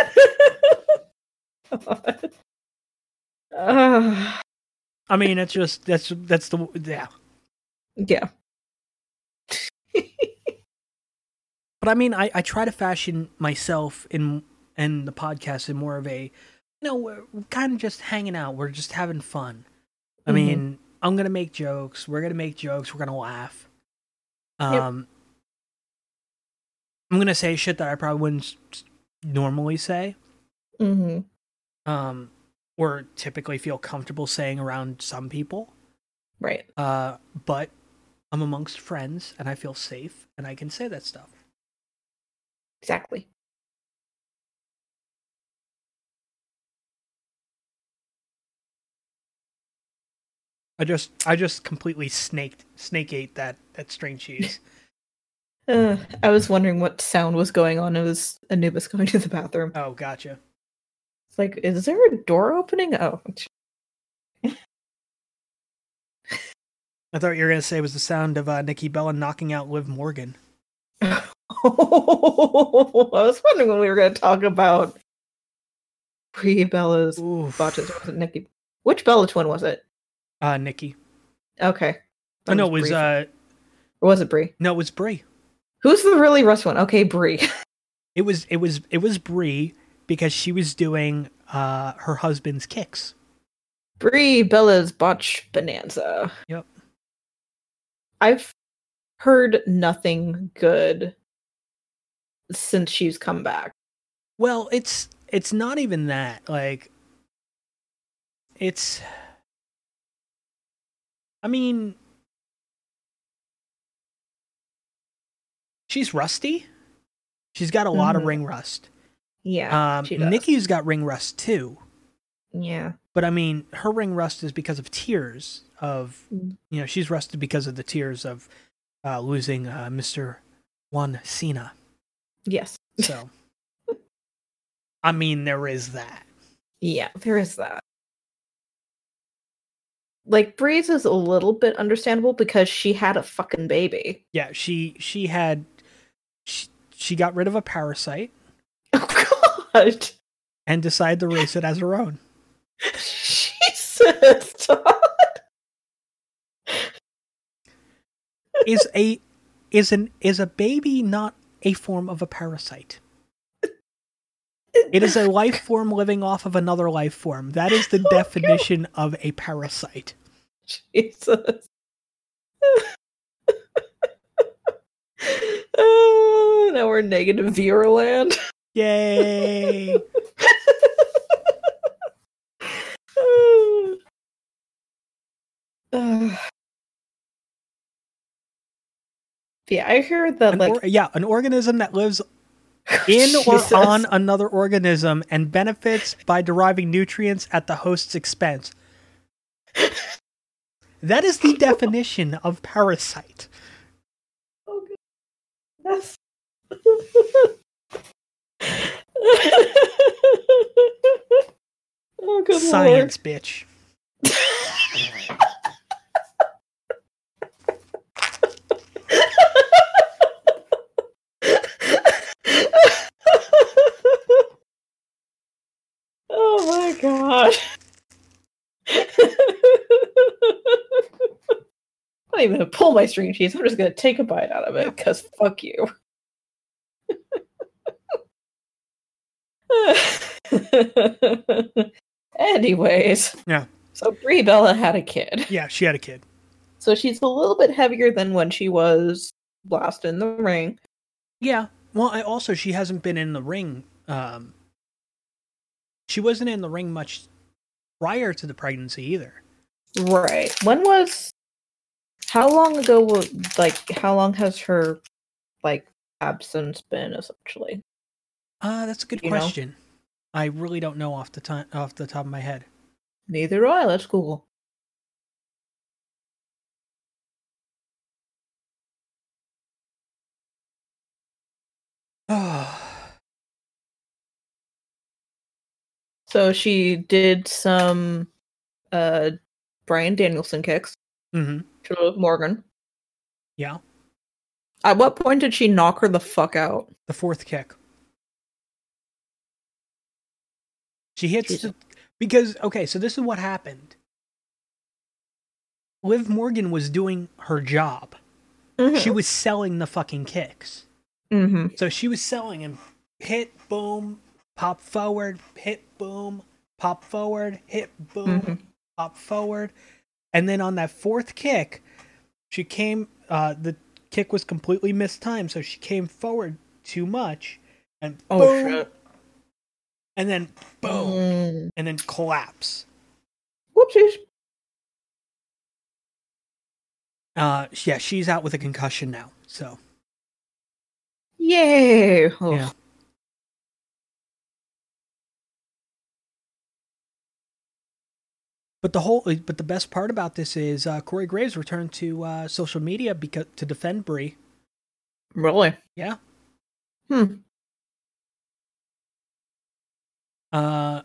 I mean, it's just that's that's the yeah. yeah. But I mean, I I try to fashion myself in and the podcast in more of a, you know, we're kind of just hanging out. We're just having fun. I Mhm. mean, I'm gonna make jokes. We're gonna make jokes. We're gonna laugh. Um, I'm gonna say shit that I probably wouldn't normally say. Mm-hmm. Um, or typically feel comfortable saying around some people. Right. Uh, but I'm amongst friends and I feel safe and I can say that stuff. Exactly. I just I just completely snaked snake ate that that string cheese. Uh, I was wondering what sound was going on. It was Anubis going to the bathroom. oh, gotcha. It's like, is there a door opening? Oh, I thought you were gonna say it was the sound of uh, Nikki Bella knocking out Liv Morgan. I was wondering when we were going to talk about Brie Bella's botches. Was it Nikki? Which Bella twin was it? Uh, Nikki. Okay. Oh, no, it was Brie. uh, or was it Brie? no, it was Brie. Who's the really rough one? Okay, Brie. It was it was it was Brie because she was doing uh, her husband's kicks. Brie Bella's botch bonanza. Yep. I've heard nothing good since she's come back. Well, it's it's not even that. Like it's I mean she's rusty. She's got a lot of Mhm. ring rust. Yeah. Um. Nikki's got ring rust too. Yeah. But I mean, her ring rust is because of tears of Mm. you know, she's rusted because of the tears of uh losing uh Mr. Juan Cena. Yes. So I mean, there is that. Yeah, there is that. Like Brie's is a little bit understandable because she had a fucking baby. Yeah, she she had she, she got rid of a parasite Oh god. and decided to raise it as her own. Jesus. Todd. Is a is an is a baby not a form of a parasite? It is a life form living off of another life form. That is the Oh, God. definition of a parasite. Jesus. oh, now we're negative viewer land. Yay! Ugh. Oh. yeah, I hear that An like or- yeah, an organism that lives in or on another organism and benefits by deriving nutrients at the host's expense. That is the definition of parasite. Oh. That's... oh, good Science, bitch. oh my god. I'm not even gonna pull my string cheese. I'm just gonna take a bite out of it because fuck you. Anyways. Yeah. So Brie Bella had a kid. Yeah, she had a kid. So she's a little bit heavier than when she was last in the ring. Yeah. Well, I also she hasn't been in the ring. Um, she wasn't in the ring much prior to the pregnancy either. Right. When was how long ago was like how long has her like absence been essentially? Uh, that's a good You know? question. I really don't know off the time off the top of my head. Neither do I. Let's Google. So she did some uh Bryan Danielson kicks hmm to Morgan. Yeah, At what point did she knock her the fuck out? the fourth kick. She hits the, because okay, so this is what happened. Liv Morgan was doing her job. She was selling the fucking kicks. hmm So she was selling him hit, boom, pop forward, hit, boom, pop forward, hit, boom, Mhm. pop forward. And then on that fourth kick, she came, uh, the kick was completely mistimed. So she came forward too much and Oh boom, shit. and then boom, Mm. and then collapse. Whoopsies. Uh, yeah, she's out with a concussion now. So Yay. Oh, Yeah. But the whole, but the best part about this is uh, Corey Graves returned to uh, social media because to defend Brie. Really? Yeah. Hmm. Uh,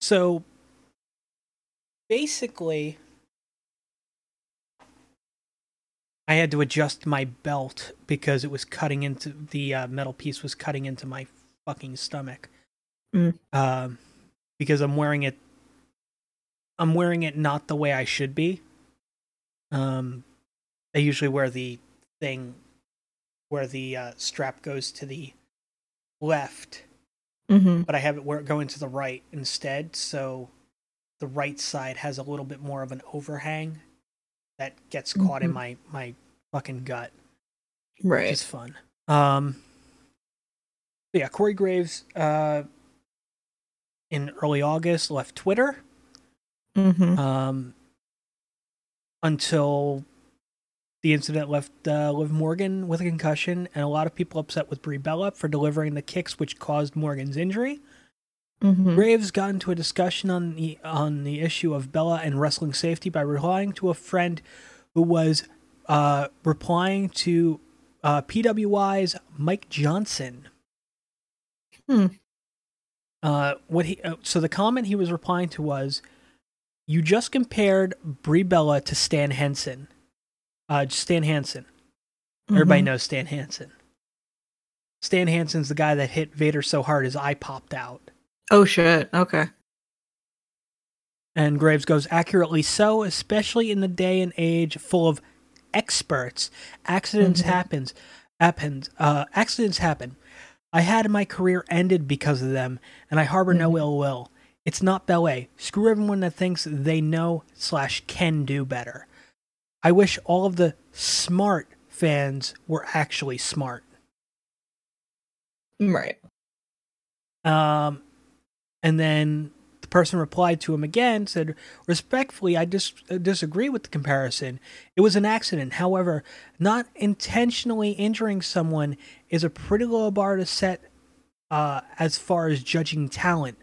so basically, I had to adjust my belt because it was cutting into the uh, metal piece was cutting into my fucking stomach. Mm. Um, because I'm wearing it. I'm wearing it not the way I should be. Um, I usually wear the thing where the uh, strap goes to the left, Mm-hmm. but I have it where it going to the right instead. So the right side has a little bit more of an overhang that gets caught in Mhm. my my fucking gut. Right. which is fun. Um, yeah, Corey Graves uh, in early August left Twitter Mm-hmm. um, until the incident left uh, Liv Morgan with a concussion, and a lot of people upset with Brie Bella for delivering the kicks which caused Morgan's injury. Mm-hmm. Graves got into a discussion on the on the issue of Bella and wrestling safety by replying to a friend who was uh, replying to uh, PWI's Mike Johnson. Hmm. Uh, what he uh, so the comment he was replying to was, "You just compared Brie Bella to Stan Henson, uh, Stan Hansen. Everybody knows Stan Hansen. Stan Hansen's the guy that hit Vader so hard his eye popped out." Oh shit. Okay. And Graves goes accurately so, especially in the day and age full of experts. Accidents Mhm. happens, happens. Uh, accidents happen. I had my career ended because of them, and I harbor no Mhm. ill will. It's not ballet. Screw everyone that thinks they know slash can do better. I wish all of the smart fans were actually smart. Right. Um, and then the person replied to him again, said, Respectfully, I dis- disagree with the comparison. It was an accident. However, not intentionally injuring someone is a pretty low bar to set uh, as far as judging talent.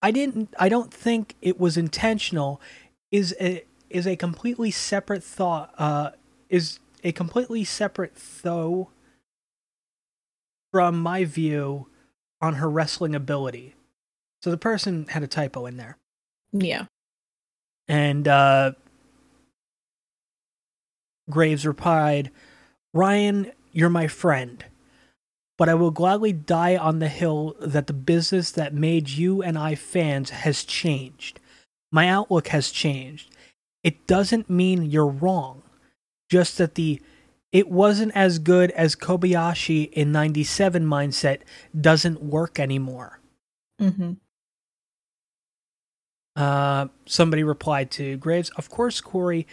I didn't. I don't think it was intentional. Is a is a completely separate thought. Uh, is a completely separate though from my view on her wrestling ability. So the person had a typo in there. Yeah. And uh, Graves replied, Ryan, you're my friend, but I will gladly die on the hill that the business that made you and I fans has changed. My outlook has changed. It doesn't mean you're wrong, just that the it wasn't as good as Kobashi in 97 mindset doesn't work anymore. Mm-hmm. Uh, somebody replied to Graves, Of course, Corey,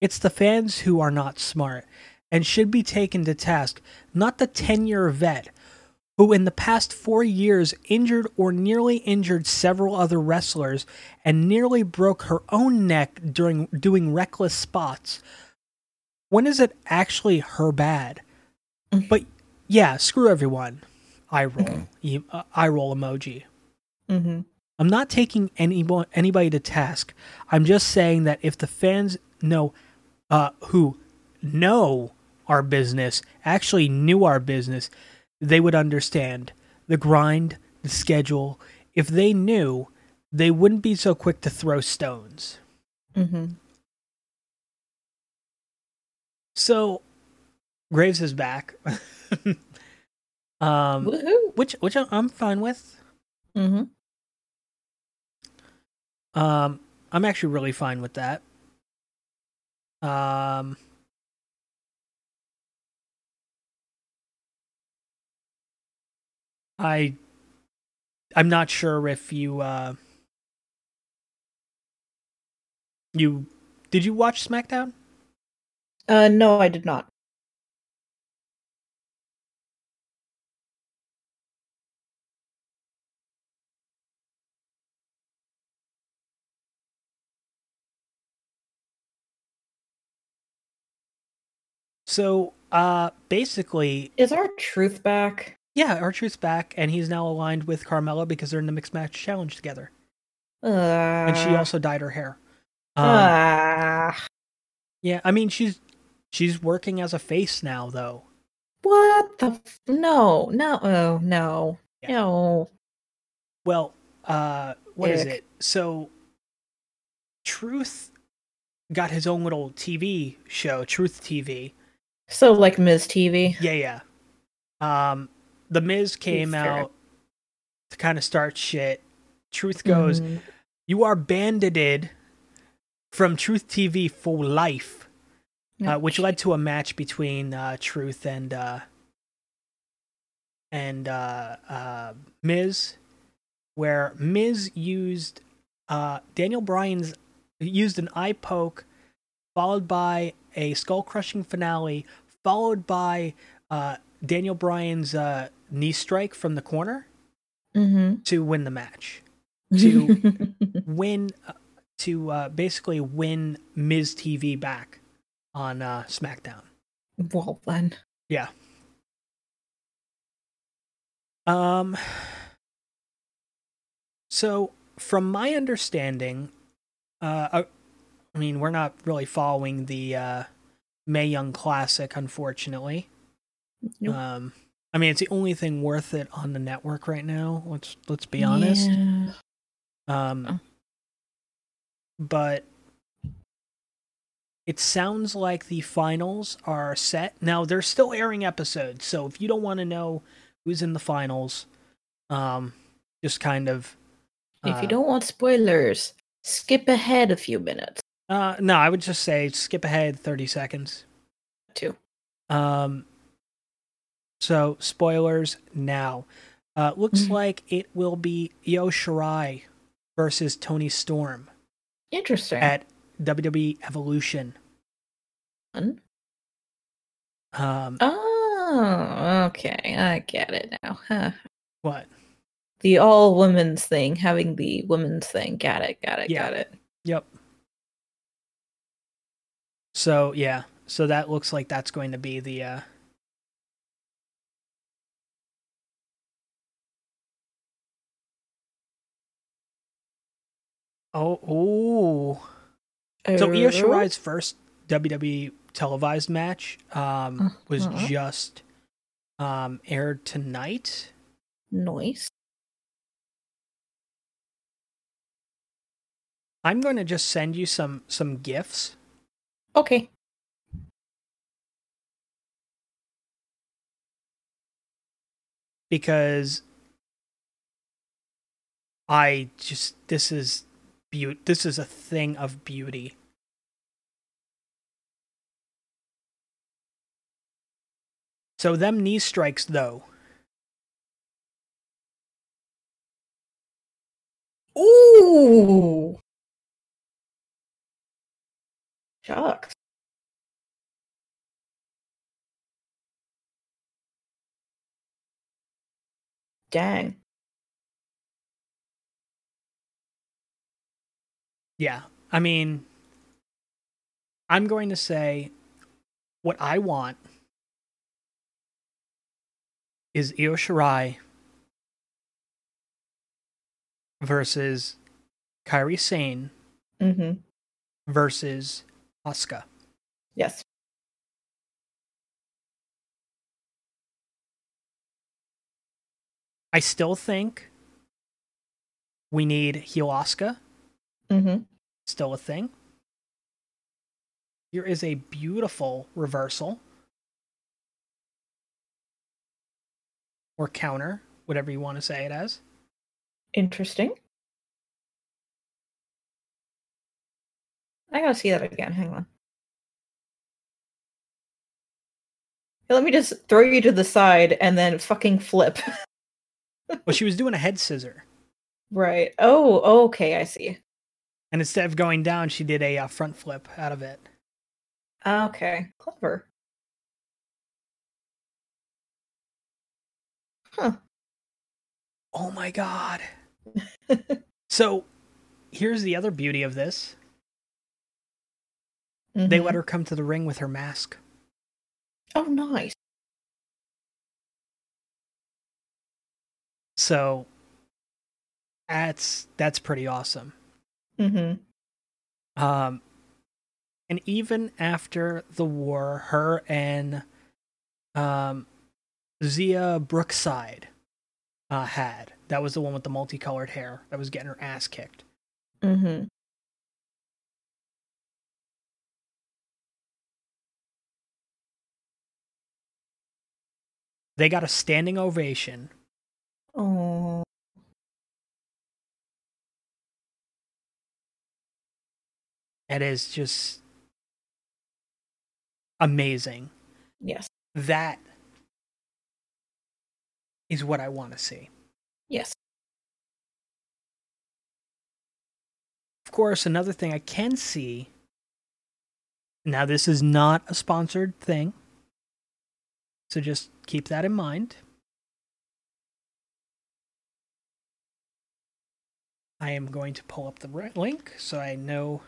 it's the fans who are not smart and should be taken to task, not the 10 year vet who, in the past four years, injured or nearly injured several other wrestlers and nearly broke her own neck during doing reckless spots. When is it actually her bad? But yeah, screw everyone. I roll. E- uh, eye roll emoji. Mm-hmm. I'm not taking any anybody to task. I'm just saying that if the fans know uh, who know our business actually knew our business, they would understand the grind, the schedule. If they knew, they wouldn't be so quick to throw stones. Mm-hmm. So Graves is back, um, Woohoo. which which I'm fine with. Mm-hmm. Um, I'm actually really fine with that. Um, I, I'm not sure if you, uh, you, did you watch SmackDown? Uh, no, I did not. So, uh, basically, Is our truth back? yeah, R-Truth's back, and he's now aligned with Carmella because they're in the mixed match challenge together, Uh, and she also dyed her hair. Um, Ah. yeah, I mean she's she's working as a face now, though. what the? F- no, no, oh, no, Yeah. no. Well, uh, what is Ick. it? So, Truth got his own little TV show, Truth TV. So like Miz TV. Yeah, yeah. Um, The Miz came fair. out to kind of start shit. Truth goes, Mhm. "You are bandited from Truth TV for life," uh, which led to a match between uh, Truth and uh, and uh, uh, Miz, where Miz used uh, Daniel Bryan's used an eye poke, followed by a skull crushing finale, followed by uh, Daniel Bryan's uh, knee strike from the corner Mm-hmm. to win the match. To- Win uh, to uh, basically win Miz TV back on uh, SmackDown. well then. Yeah. Um so from my understanding uh I, mean we're not really following the uh Mae Young Classic unfortunately. Nope. Um I mean it's the only thing worth it on the network right now. Let's let's be honest. Yeah. Um, Oh. but it sounds like the finals are set. Now they're still airing episodes, so if you don't want to know who's in the finals, um, just kind of. if you uh, don't want spoilers, skip ahead a few minutes. Uh, no, I would just say skip ahead thirty seconds. Too. Um, so spoilers now. Uh, looks Mhm. like it will be Io Shirai versus Toni Storm Interesting. at WWE Evolution. Fun. Um, Oh, okay. I get it now. Huh. what? The all women's thing, having the women's thing. Got it. Got it. Yeah. Got it. Yep. So yeah, so that looks like that's going to be the uh Oh, oh. So Io. Shirai's first WWE televised match um was Uh-huh. just um aired tonight. Noise. I'm going to just send you some some gifs Okay. because I just this is beauty. This is a thing of beauty. So them knee strikes though. Ooh. Shucks. Dang. Yeah. I mean I'm going to say what I want is Io Shirai versus Kairi Sane Mm-hmm. versus Asuka. Yes. I still think we need heel Asuka, Mm-hmm. still a thing. Here is a beautiful reversal or counter, whatever you want to say it as. Interesting. I gotta see that again. Hang on. Let me just throw you to the side and then fucking flip. Well, she was doing a head scissor, right. Oh, okay. I see. and instead of going down, she did a uh, front flip out of it. Okay. Clever. Huh. Oh my god! So, here's the other beauty of this: they Mhm. let her come to the ring with her mask. Oh, nice. So, that's that's pretty awesome. Mm-hmm. Um, and even after the war, her and um, Xia Brookside uh, had that was the one with the multicolored hair that was getting her ass kicked. Mm-hmm. They got a standing ovation. Oh. It is just amazing Yes. that is what I want to see. Yes. Of course, another thing I can see. Now, this is not a sponsored thing. So just keep that in mind. I am going to pull up the link so I know.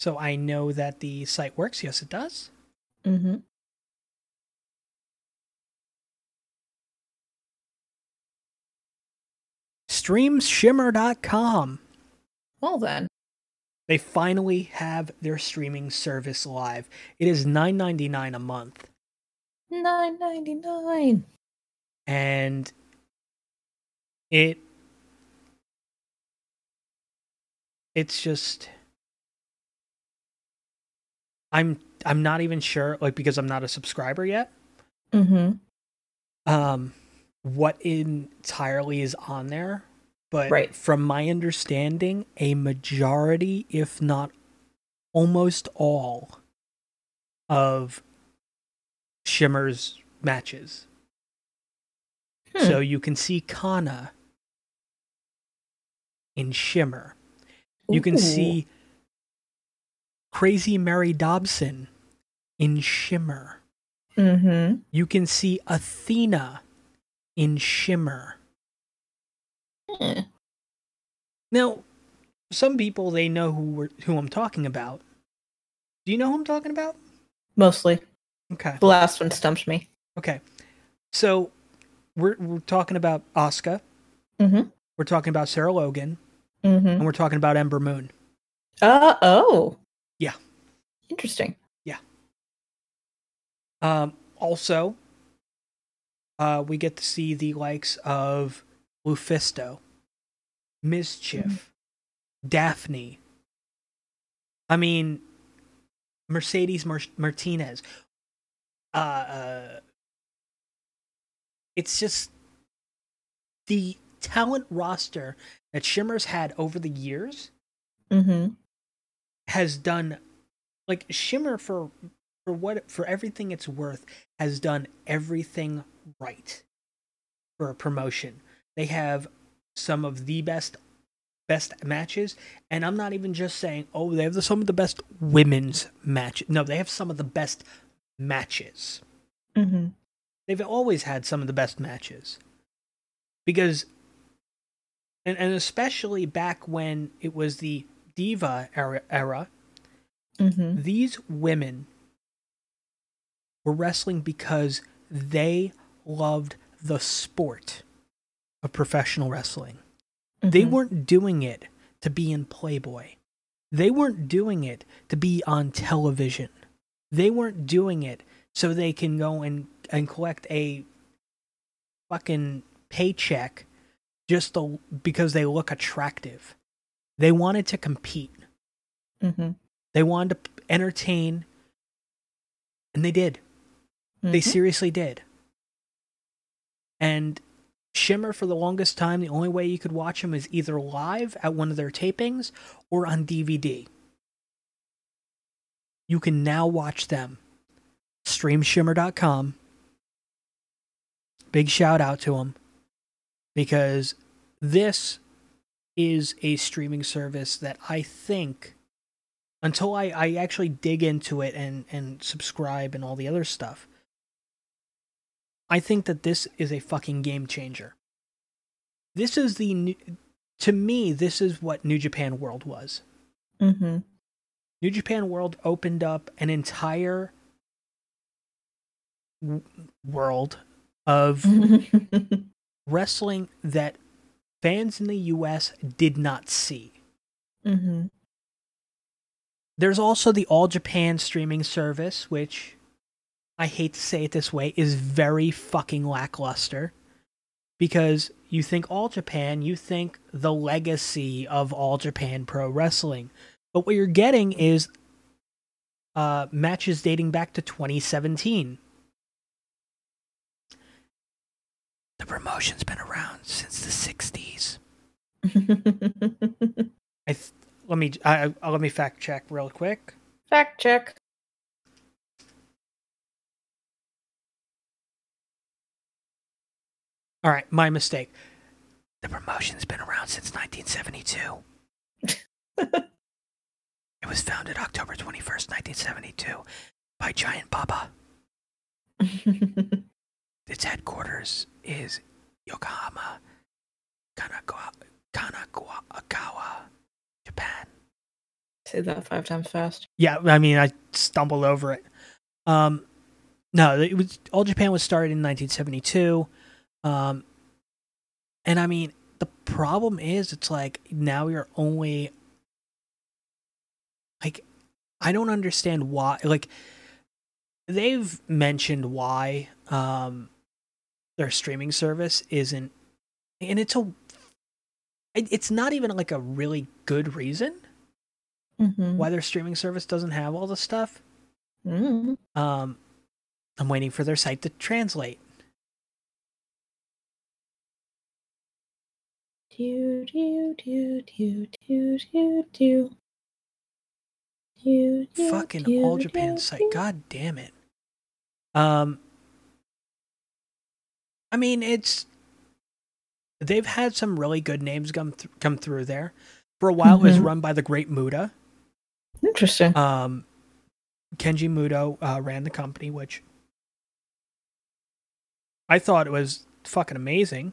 So I know that the site works. Yes, it does. Mm-hmm. Streamshimmer.com. Well then. They finally have their streaming service live. It is $9.99 a month. Nine ninety nine. and it it's just i'm i'm not even sure like because i'm not a subscriber yet Mm-hmm. um what entirely is on there but Right. from my understanding a majority if not almost all of shimmer's matches Hmm. So you can see Kana in Shimmer. You can Ooh. see Crazy Mary Dobson in Shimmer. Mm-hmm. You can see Athena in Shimmer. Eh. Now, some people they know who we're, who I'm talking about. Do you know who I'm talking about? Mostly. Okay. The last one stumps me. Okay. So we're we're talking about Asuka. Mm-hmm. We're talking about Sarah Logan, Mm-hmm. and we're talking about Ember Moon. Uh oh. Yeah. Interesting. Yeah. Um, also, uh, we get to see the likes of LuFisto, MsChif, Daffney. I mean, Mercedes Mar- Martinez. Uh, uh, it's just the talent roster that Shimmer's had over the years Mm-hmm. has done like Shimmer for for what for everything it's worth has done everything right for a promotion. They have some of the best best matches and I'm not even just saying oh they have the, some of the best women's matches. No, they have some of the best matches. Mm-hmm. They've always had some of the best matches. Because and, and especially back when it was the diva era, era Mm-hmm. these women were wrestling because they loved the sport of professional wrestling. They Mm-hmm. weren't doing it to be in Playboy. They weren't doing it to be on television. They weren't doing it so they can go and, and collect a fucking paycheck just to, because they look attractive. They wanted to compete. Mm-hmm. They wanted to entertain, and they did. They Mhm. seriously did. And Shimmer, for the longest time, the only way you could watch them is either live at one of their tapings or on DVD. You can now watch them. Streamshimmer.com. Big shout out to them because this is a streaming service that I think until I, I actually dig into it and, and subscribe and all the other stuff, I think that this is a fucking game changer. This is the new, to me, this is what New Japan World was. Mm-hmm. New Japan World opened up an entire w- world of wrestling that fans in the US did not see. mm-hmm. There's also the All Japan streaming service, which I hate to say it this way, is very fucking lackluster. Because you think All Japan, you think the legacy of All Japan Pro Wrestling. But what you're getting is uh, matches dating back to 2017. The promotion's been around since the 60s. I th- let me I, I let me fact check real quick. Fact check. All right, my mistake. The promotion's been around since 1972. it was founded October 21st, 1972 by Giant Baba. Its headquarters is Yokohama, Kanagawa, Kanagawa, Japan. Say that five times fast. Yeah, I mean, I stumbled over it. Um, no, it was All Japan was started in 1972. Um, and I mean, the problem is, it's like now you're only like, I don't understand why. Like, they've mentioned why um their streaming service isn't, and it's a, it's not even like a really good reason Mm-hmm. why their streaming service doesn't have all the stuff. Mm-hmm. Um, I'm waiting for their site to translate. Do do do do do do do. Do, do, Fucking do, All Japan site. God damn it. Um, I mean, it's they've had some really good names come th- come through there. For a while, it was Mhm. run by the Great Muta. Interesting. Um, Kenji Muto uh, ran the company, which I thought it was fucking amazing.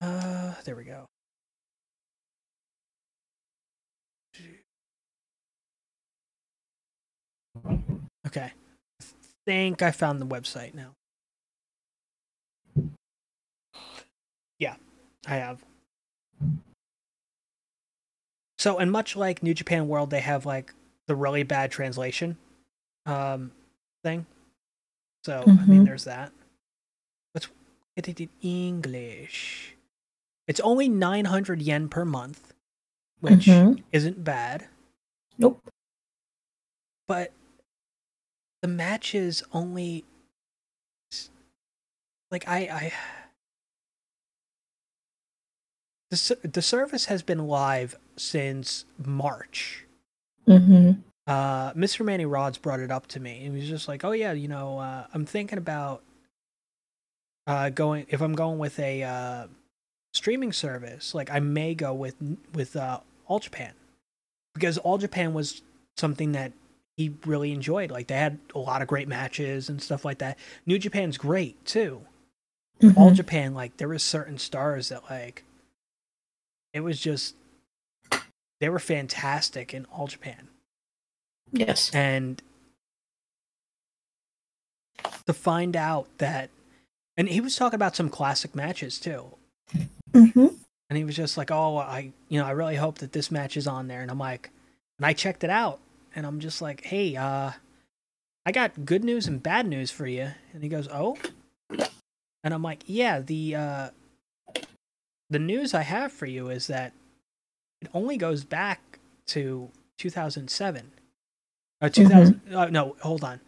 Uh, there we go. Okay. I think I found the website now. Yeah, I have. So, and much like New Japan World, they have like the really bad translation um thing. So, I mean, Mhm. there's that. Let's get it in English. It's only 900 yen per month, which Mhm. isn't bad, Nope. but the matches only like I I the the service has been live since March. Mm-hmm. Uh, Mr. Manny Rods brought it up to me. He was just like, "Oh yeah, you know, uh, I'm thinking about uh, going if I'm going with a uh, streaming service. Like, I may go with with uh, All Japan because All Japan was something that he really enjoyed. Like, they had a lot of great matches and stuff like that. New Japan's great too. All Mhm. Japan, like, there was certain stars that like it was just they were fantastic in All Japan." Yes. and to find out that and he was talking about some classic matches too Mm-hmm. and he was just like oh i you know i really hope that this match is on there. And i'm like and i checked it out and i'm just like hey uh i got good news and bad news for you. And he goes oh? And i'm like yeah the uh the news i have for you is that it only goes back to 2007 uh, 2000 uh, no hold on.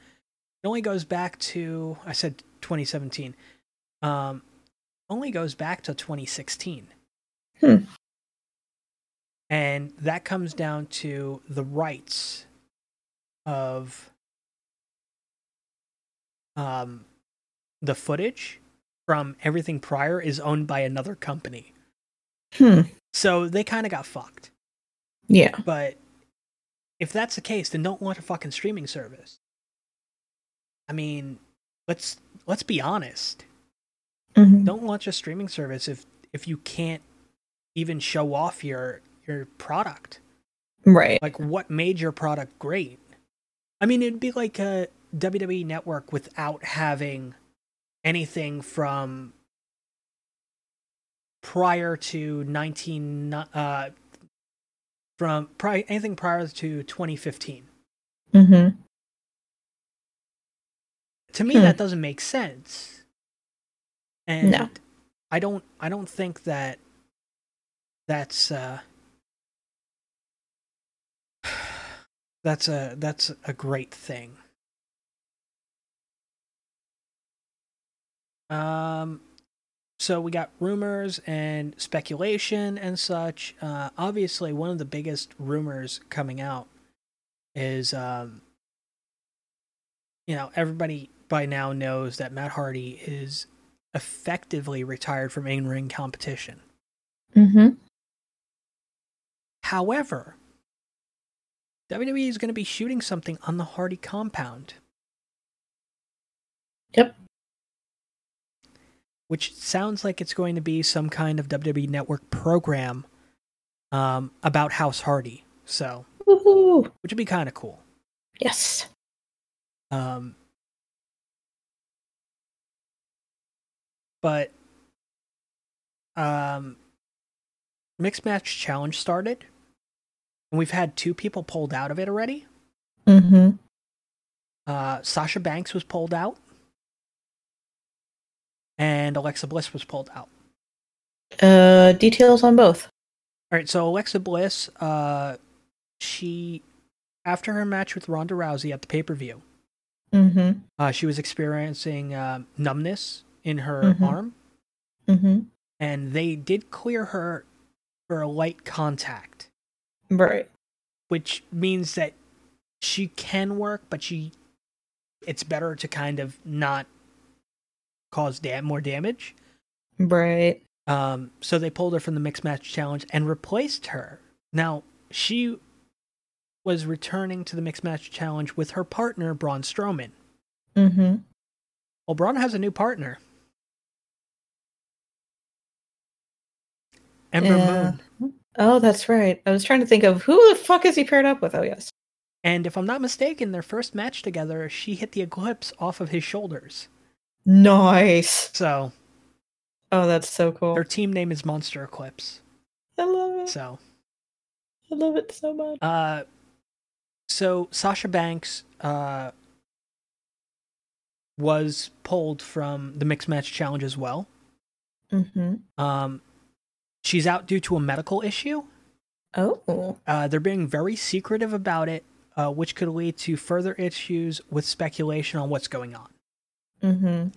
It only goes back to i said 2017 um only goes back to 2016 Hmm. and that comes down to the rights of um the footage from everything prior is owned by another company Hmm. so they kind of got fucked Yeah. but if that's the case, then don't launch a fucking streaming service. I mean, let's let's be honest. Mm-hmm. Don't launch a streaming service if if you can't even show off your your product. Right. Like what made your product great? I mean, it'd be like a WWE network without having anything from prior to 19 uh from pri- anything prior to 2015 Mm-hmm. to me Hmm. that doesn't make sense and No. i don't i don't think that that's uh that's a that's a great thing um so we got rumors and speculation and such. Uh, obviously, one of the biggest rumors coming out is, um, you know, everybody by now knows that Matt Hardy is effectively retired from in ring competition. Mm-hmm. However, WWE is going to be shooting something on the Hardy compound. Yep. Which sounds like it's going to be some kind of WWE Network program um, about House Hardy. So, Woohoo! which would be kind of cool. Yes. Um, but um, mixed match challenge started, and we've had two people pulled out of it already. Mm-hmm. Uh, Sasha Banks was pulled out, and Alexa Bliss was pulled out. Uh, details on both. All right, so Alexa Bliss, uh, she after her match with Ronda Rousey at the pay per view, Mm-hmm. uh, she was experiencing uh, numbness in her Mhm. arm, Mm-hmm. and they did clear her for a light contact, Right. which means that she can work, but she it's better to kind of not cause dam- more damage. Right. Um, so they pulled her from the mixed match challenge and replaced her. Now she was returning to the mixed match challenge with her partner Braun Strowman. Mm-hmm. Well, Braun has a new partner, Ember Yeah. Moon. Oh, that's right. I was trying to think of who the fuck is he paired up with? Oh, yes. And if I'm not mistaken, their first match together, she hit the eclipse off of his shoulders. Nice. So Oh, that's so cool. their team name is Monster Eclipse. I love it. So, I love it so much. uh, so Sasha Banks, uh, was pulled from the mixed match challenge as well. Mm-hmm. Um, she's out due to a medical issue. Oh. Uh, they're being very secretive about it, uh, which could lead to further issues with speculation on what's going on. Mm-hmm.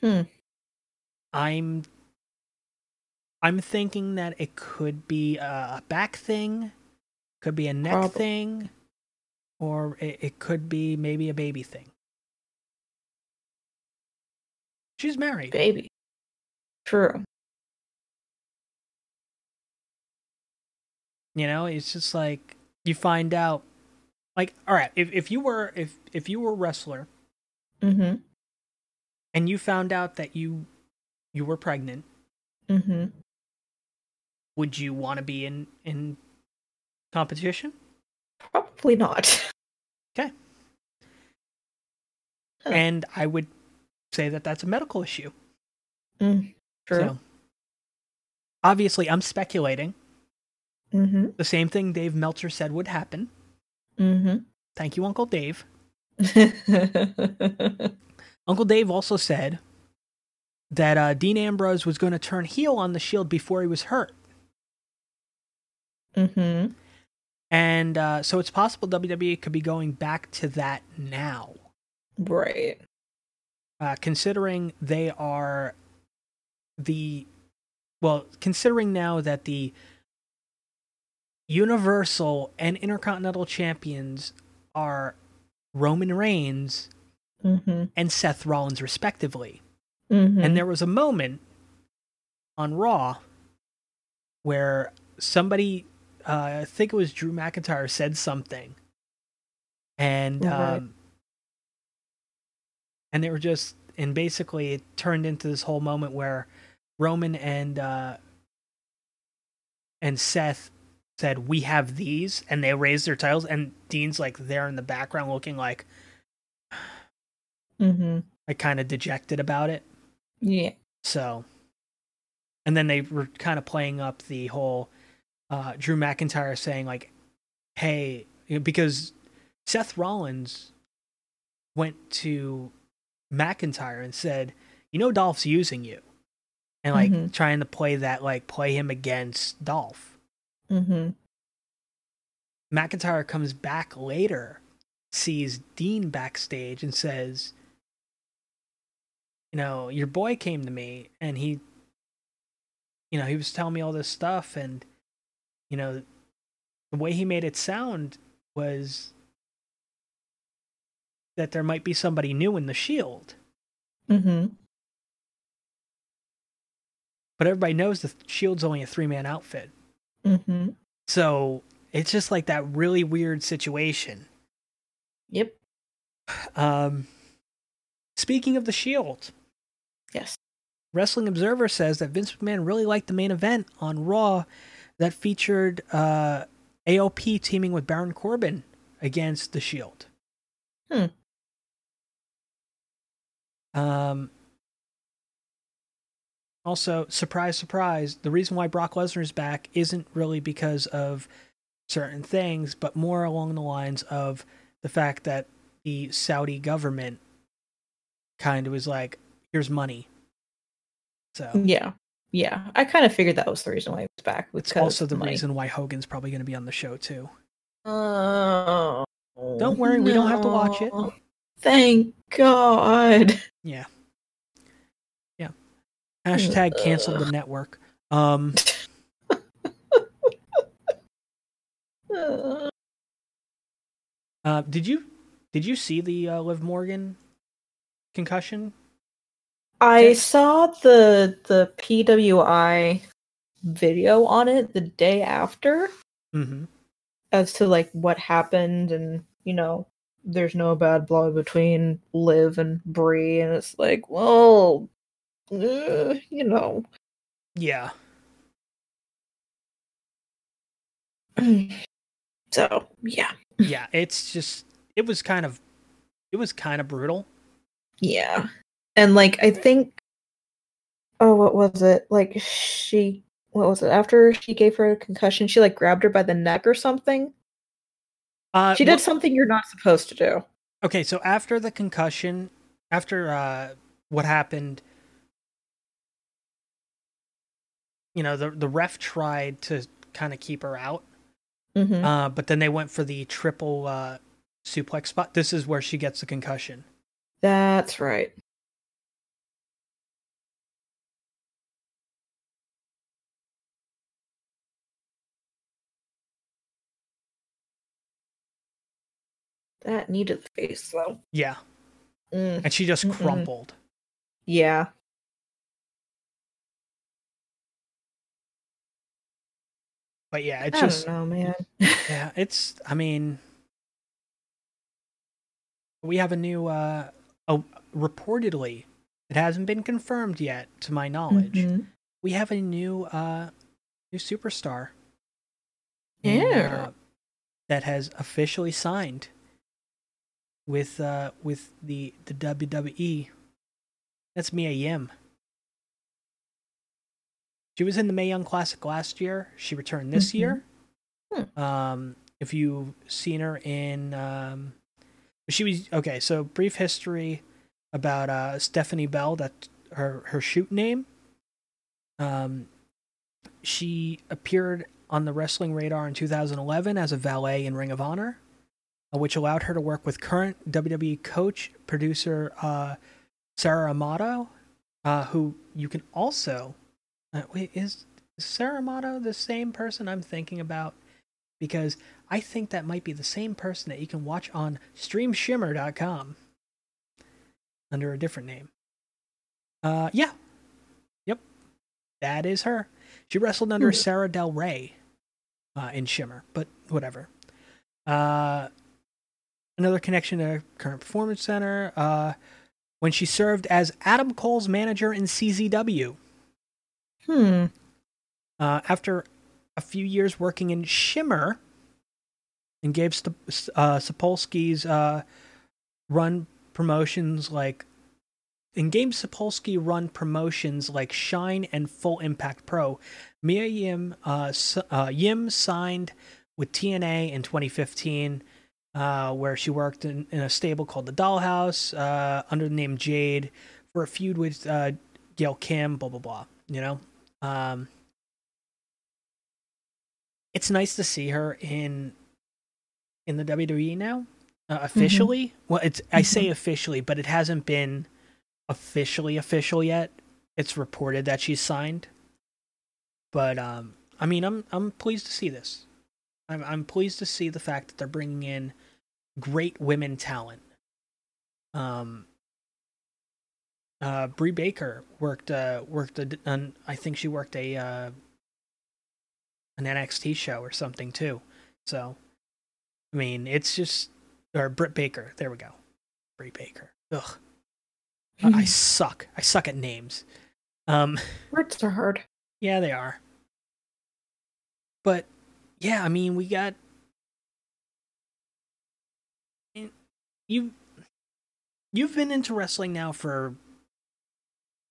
Hmm. I'm I'm thinking that it could be a back thing, could be a neck Prob- thing, or it, it could be maybe a baby thing. She's married. Baby. True. You know, it's just like you find out like all right, if if you were if if you were a wrestler Mm-hmm. and you found out that you you were pregnant, Mm-hmm. would you want to be in in competition? Probably not. Okay. Huh. And I would say that that's a medical issue. Mm, true. So obviously, I'm speculating. Mm-hmm. The same thing Dave Meltzer said would happen. Mm-hmm. Thank you, Uncle Dave. Uncle Dave also said that uh, Dean Ambrose was going to turn heel on the Shield before he was hurt. mm-hmm. And uh, so it's possible WWE could be going back to that now, Right. uh, considering they are the. Well, considering now that the Universal and Intercontinental Champions are Roman Reigns Mm-hmm. and Seth Rollins, respectively. Mm-hmm. And there was a moment on Raw where somebody, uh, I think it was Drew McIntyre, said something, and Right. um, and they were just, and basically it turned into this whole moment where Roman and uh, and Seth said, "We have these," and they raised their titles, and Dean's like there in the background looking like mm-hmm. like kind of dejected about it. Yeah. So, and then they were kind of playing up the whole uh, Drew McIntyre saying like, "Hey," because Seth Rollins went to McIntyre and said, "You know, Dolph's using you," and like Mhm. trying to play that like play him against Dolph. Mm-hmm. McIntyre comes back later, sees Dean backstage, and says, you know, your boy came to me and he, you know, he was telling me all this stuff, and, you know, the way he made it sound was that there might be somebody new in the shield. Mm-hmm. But everybody knows the shield's only a three man outfit. Mm-hmm. So it's just like that really weird situation. Yep. Um, speaking of the Shield, Yes. Wrestling Observer says that Vince McMahon really liked the main event on Raw that featured uh, AOP teaming with Baron Corbin against the Shield. Hmm. Um. Also, surprise, surprise, the reason why Brock Lesnar is back isn't really because of certain things, but more along the lines of the fact that the Saudi government kind of was like, here's money. So Yeah. Yeah. I kind of figured that was the reason why he was back. it's also the money. reason why Hogan's probably going to be on the show too. Oh. Don't worry, we don't have to watch it. Thank God. Yeah. Hashtag canceled the network. Um, Uh, uh, did you did you see the uh, Liv Morgan concussion? I Yes. saw the the PWI video on it the day after Mm-hmm. as to like what happened and you know there's no bad blood between Liv and Brie and it's like well uh, you know Yeah. so yeah Yeah. It's just it was kind of it was kind of brutal. yeah and like I think oh what was it like she what was it after she gave her a concussion she like grabbed her by the neck or something Uh, she did well- something you're not supposed to do Okay, so after the concussion, after uh, what happened, you know, the the ref tried to kind of keep her out, hmm uh, but then they went for the triple uh, suplex spot. This is where she gets the concussion. That's right. That needed the face though. Yeah, Mm, and she just Mm-mm. crumpled. yeah. But yeah, I it's just don't know, man. yeah, it's. I mean, we have a new. uh Oh, reportedly, it hasn't been confirmed yet, to my knowledge. Mhm. we have a new uh new superstar Yeah. uh, that has officially signed with uh with the the WWE that's Mia Yim she was in the Mae Young Classic last year she returned this Mhm. year Hmm. um if you've seen her in um she was okay so brief history about uh Stephanie Bell that her her shoot name um, she appeared on the Wrestling Radar in 2011 as a valet in Ring of Honor, uh, which allowed her to work with current WWE coach, producer uh, Sarah Amato, uh, who you can also. Uh, wait, is Sarah Amato the same person I'm thinking about? Because I think that might be the same person that you can watch on StreamShimmer.com under a different name. Uh, yeah, Yep. that is her. She wrestled under Hmm. Sarah Del Rey uh, in Shimmer, but whatever. Uh, another connection to Current Performance Center uh, when she served as Adam Cole's manager in CZW. Hmm. Uh, after a few years working in Shimmer and Gabe St- uh, Sapolsky's uh, run promotions like in Gabe Sapolsky run promotions like Shine and Full Impact Pro, Mia Yim uh, uh, Yim signed with TNA in 2015, uh, where she worked in, in a stable called the Dollhouse uh, under the name Jade for a feud with Gail Kim. Blah blah blah. You know, um, it's nice to see her in in the WWE now uh, officially. Well, it's I say officially, but it hasn't been officially official yet. It's reported that she's signed. But um I mean, I'm I'm pleased to see this. I'm I'm pleased to see the fact that they're bringing in great women talent. Um uh Brie Baker worked uh worked a, an, I think she worked a uh an NXT show or something too. So I mean, it's just or Britt Baker. There we go. Brie Baker. Ugh. I, I suck. I suck at names. Um Words are hard. yeah, they are. But yeah, I mean, we got you you've been into wrestling now for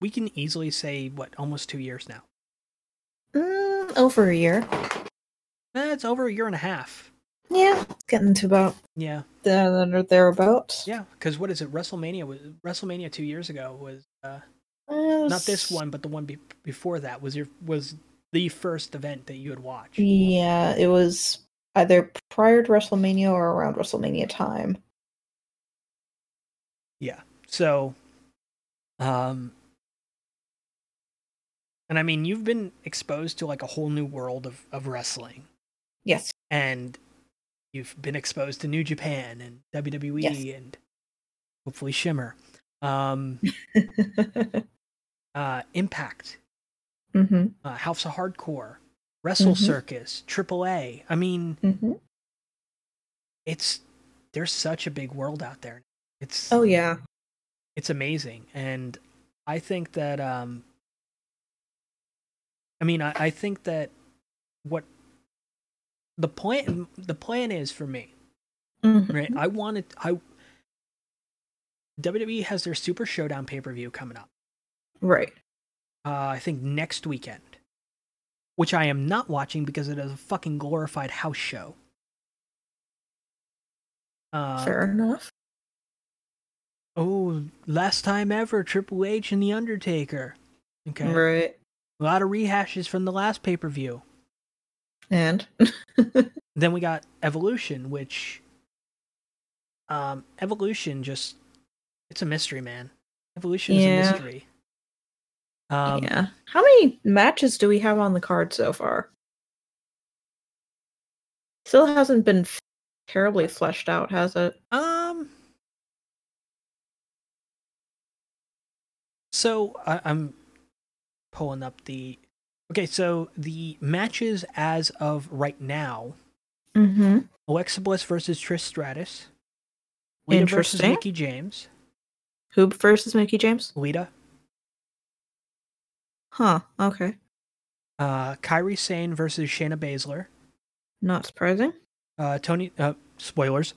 we can easily say what almost 2 years now. Mm, over a year. Eh, it's over a year and a half. Yeah, it's getting to about Yeah. there or thereabouts. Yeah, cuz what is it? WrestleMania was WrestleMania 2 years ago was uh Uh, not this one, but the one be- before that was your was the first event that you had watched. Yeah, it was either prior to WrestleMania or around WrestleMania time. Yeah. So, um, and I mean, you've been exposed to like a whole new world of, of wrestling, Yes. and you've been exposed to New Japan and WWE Yes. and hopefully Shimmer, um, uh, Impact, mm-hmm. uh, House of Hardcore, Wrestle Mhm. Circus, AAA. I mean, Mm-hmm. it's there's such a big world out there. It's Oh yeah. it's amazing and i think that um i mean i, I think that what the plan the plan is for me Mhm. right i wanted i wwe has their super showdown pay-per-view coming up Right. uh i think next weekend which i am not watching because it is a fucking glorified house show uh, Fair enough. oh last time ever triple h and the undertaker okay Right. A lot of rehashes from the last pay per view. And Then we got Evolution, which um Evolution just it's a mystery, man. Evolution is a mystery. Um yeah. How many matches do we have on the card so far? Still hasn't been f- terribly fleshed out, has it? um So I, I'm pulling up the Okay, so the matches as of right now, Mm-hmm. Alexa Bliss versus Trish Stratus. Lita versus Interesting. Mickie James. Who versus Mickie James? Lita. Huh. Okay. Uh Kairi Sane versus Shayna Baszler. Not surprising. Uh, Toni, uh, spoilers.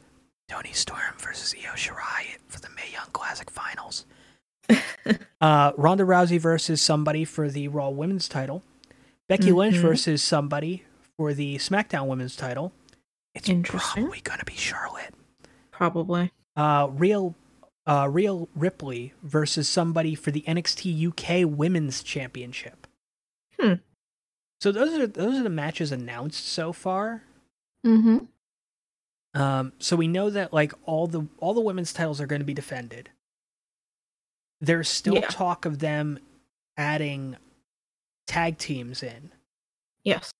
Toni Storm versus Io Shirai for the Mae Young Classic Finals. uh, Ronda Rousey versus somebody for the Raw Women's title. Becky Lynch Mhm. versus somebody for the SmackDown Women's title. It's probably gonna be Charlotte. Probably. Uh, Rhea, uh, Rhea Ripley versus somebody for the NXT UK Women's Championship. Hmm. So those are those are the matches announced so far. Mm-hmm. Um, so we know that like all the all the women's titles are going to be defended. There's still Yeah. talk of them adding tag teams in. Yes.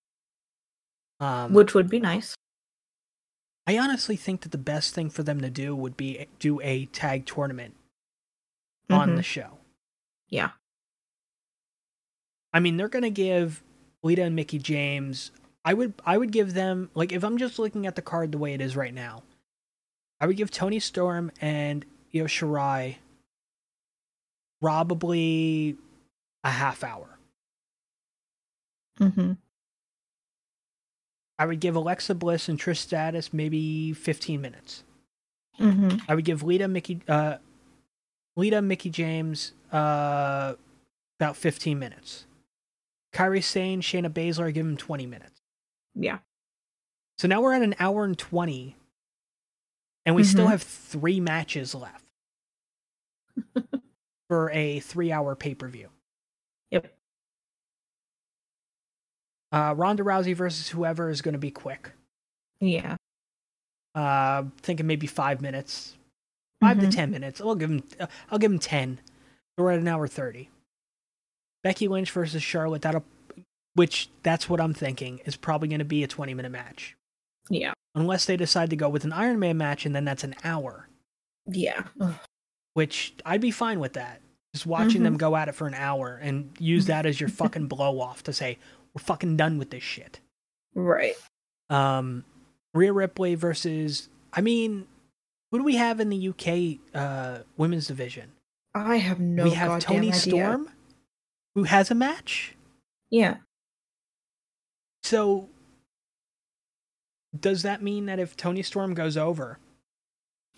Um, Which would be nice. I honestly think that the best thing for them to do would be do a tag tournament on Mhm. the show. Yeah. I mean, they're going to give Lita and Mickie James. I would I would give them like if I'm just looking at the card the way it is right now. I would give Toni Storm and Io Shirai probably a half hour. Mm-hmm. I would give Alexa Bliss and Trish Stratus maybe 15 minutes. Mm-hmm. I would give Lita Mickie uh Lita Mickie James uh about 15 minutes. Kairi Sane, Shayna Baszler, I give him 20 minutes. Yeah. So now we're at an hour and 20 and we still Mhm. have 3 matches left for a 3-hour pay-per-view. Yep. Uh Ronda Rousey versus whoever is going to be quick. Yeah. Uh thinking maybe 5 minutes. 5 Mhm. to 10 minutes. I'll give him I'll give him 10. We're at an hour 30. Becky Lynch versus Charlotte, that'll, which that's what I'm thinking is probably going to be a 20 minute match. Yeah. Unless they decide to go with an Iron Man match and then that's an hour, Yeah. Ugh. Which I'd be fine with that. Just watching them go at it for an hour and use that as your fucking blow off to say, we're fucking done with this shit. Right. Um, Rhea Ripley versus, I mean, who do we have in the UK uh, women's division? I have no idea. we have Toni idea. Storm, who has a match. Yeah. So, does that mean that if Toni Storm goes over,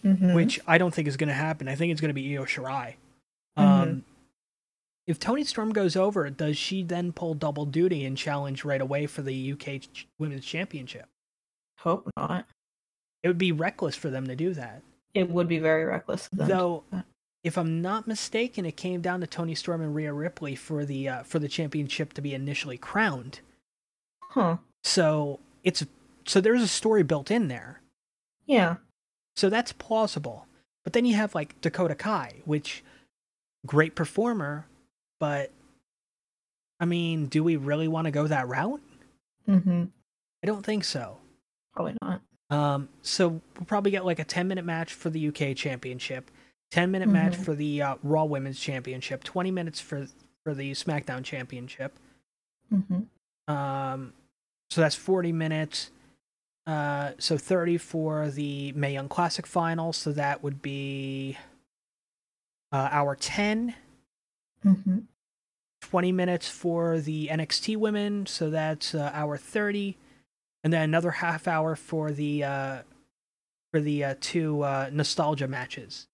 Mhm. which I don't think is going to happen, I think it's going to be Io Shirai. Mhm. Um, if Toni Storm goes over, does she then pull double duty and challenge right away for the UK ch- Women's Championship? hope not. It would be reckless for them to do that. It would be very reckless. of them Though, if I'm not mistaken, it came down to Toni Storm and Rhea Ripley for the uh, for the championship to be initially crowned. Huh. So it's so there's a story built in there. Yeah. So that's plausible. But then you have like Dakota Kai, which great performer, but I mean, do we really want to go that route? Mm-hmm. I don't think so. Probably not. Um, so we'll probably get like a 10 minute match for the UK Championship, 10 minute match Mhm. for the uh, Raw Women's Championship, 20 minutes for for the SmackDown Championship. Mm-hmm. Um, so that's 40 minutes. Uh, so 30 for the Mae Young Classic final. So that would be uh, hour 10. Mm-hmm. 20 minutes for the NXT women. So that's uh, hour 30. And then another half hour for the uh, for the uh, two uh, nostalgia matches.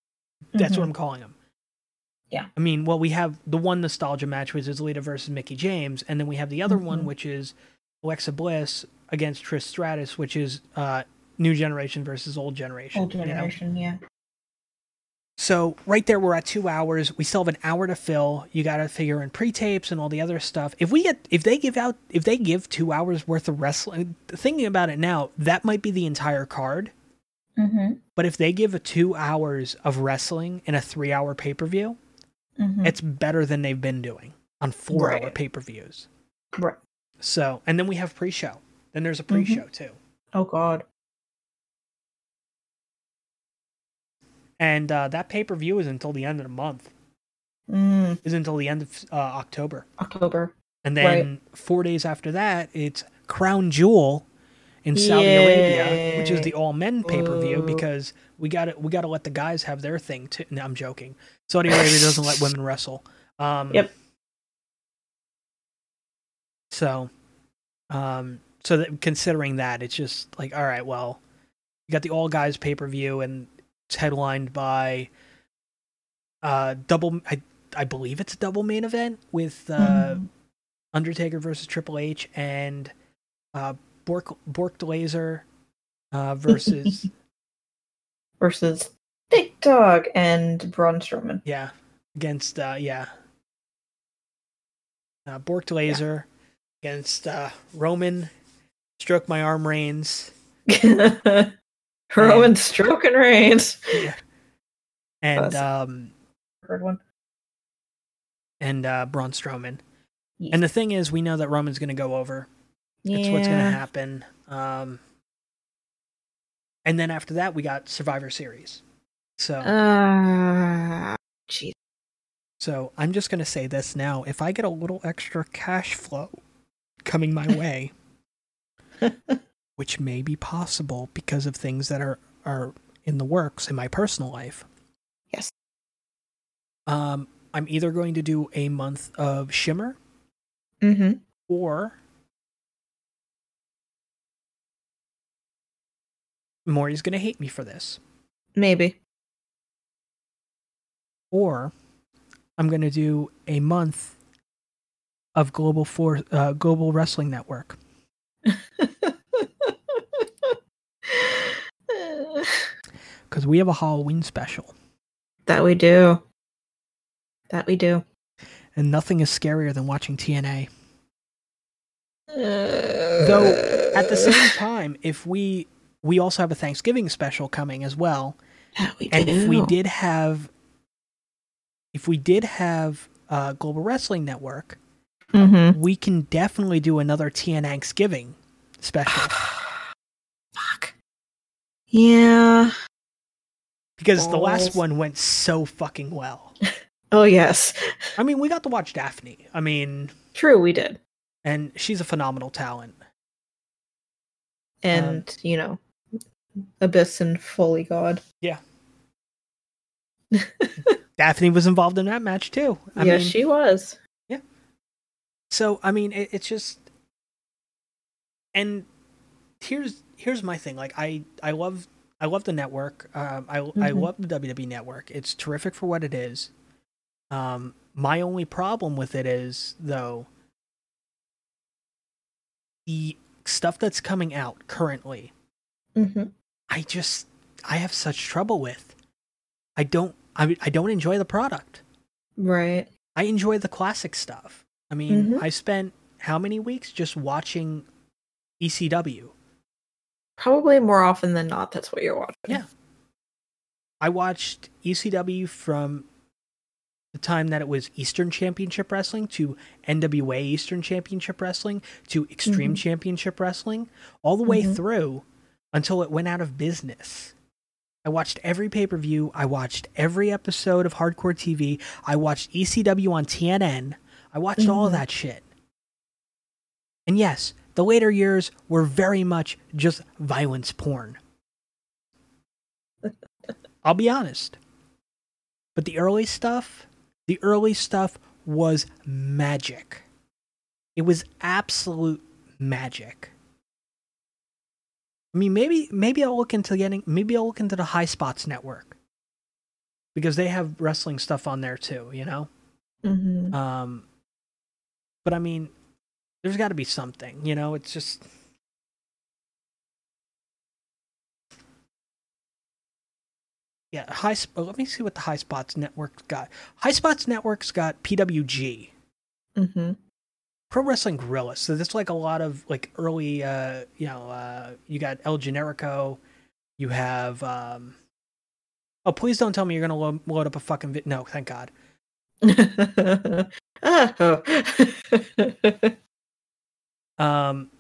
That's what I'm calling them. Yeah. I mean, well, we have the one nostalgia match, which is Lita versus Mickie James, and then we have the other one, Mhm. which is Alexa Bliss against Trish Stratus, which is uh, new generation versus old generation. Old you know? generation. Yeah. So right there, we're at two hours. We still have an hour to fill. You got to figure in pre-tapes and all the other stuff. If we get, if they give out, if they give two hours worth of wrestling, thinking about it now, that might be the entire card. Mm-hmm. But if they give a two hours of wrestling in a three-hour pay-per-view, Mm-hmm. it's better than they've been doing on four-hour Right. pay-per-views. right. So, and then we have pre-show. Then there's a Mm-hmm. pre-show too. Oh God. And uh, that pay-per-view is until the end of the month. Mm, Is until the end of uh, October. October. And then four days after that, it's Crown Jewel in Saudi Arabia, which is the all men pay per view because we got to we got to let the guys have their thing too. No, I'm joking. Saudi Arabia doesn't let women wrestle. Um, Yep. So, um, so that considering that, it's just like, all right, well, you got the all guys pay per view, and it's headlined by uh double. I I believe it's a double main event with uh. Mhm. Undertaker versus Triple H and uh, Bork Bork Laser uh, versus versus Big Dog and Braun Strowman. yeah against uh, yeah uh, Bork Laser against uh, Roman. Stroke my arm Reigns Roman stroking Reigns. and um Heard one. and uh, Braun Strowman. Yeah. And the thing is, we know that Roman's going to go over. Yeah. It's what's going to happen. Um, and then after that, we got Survivor Series. So. Uh. So I'm just going to say this now. If I get a little extra cash flow coming my way, which may be possible because of things that are, are in the works in my personal life. Yes. Um, I'm either going to do a month of Shimmer Mm-hmm. or Maury's going to hate me for this. Maybe. Or I'm going to do a month of Global For uh, Global Wrestling Network. Because we have a Halloween special, that we do. That we do. and nothing is scarier than watching TNA. Though At the same time, if we we also have a Thanksgiving special coming as well, that we and if we did have, if we did have uh, Global Wrestling Network, Mm-hmm. we can definitely do another TN Thanksgiving special Fuck. Yeah. because the last one went so fucking well. Oh yes. I mean, we got to watch Daffney. I mean, True, we did. and she's a phenomenal talent. And you know, Abyss and Foley God. Yeah. Daffney was involved in that match too. I yes, mean, she was. So I mean, it, it's just, and here's here's my thing. Like I I love I love the network. Um, I I Mhm. love the WWE network. It's terrific for what it is. Um, my only problem with it is though the stuff that's coming out currently. Mm-hmm. I just I have such trouble with. I don't I I don't enjoy the product. Right. I enjoy the classic stuff. I mean, Mhm. I spent how many weeks just watching ECW? Probably more often than not, that's what you're watching. Yeah. I watched ECW from the time that it was Eastern Championship Wrestling to NWA Eastern Championship Wrestling to Extreme Mhm. Championship Wrestling, all the way Mhm. through until it went out of business. I watched every pay per view. I watched every episode of Hardcore TV. I watched ECW on TNN. I watched all of Mhm. that shit. And yes, the later years were very much just violence porn. I'll be honest. But the early stuff, the early stuff was magic. It was absolute magic. I mean, maybe maybe I'll look into getting maybe I'll look into the High Spots network because they have wrestling stuff on there too. You know, Mm-hmm. um, but I mean, there's got to be something. You know, it's just yeah. High. Sp- let me see what the High Spots network got. High Spots network's got PWG. Mm-hmm. Pro Wrestling Guerrilla. So that's like a lot of like early, uh, you know, uh, you got El Generico, you have, um, oh, please don't tell me you're gonna load, load up a fucking vid. No, thank God. oh. Um,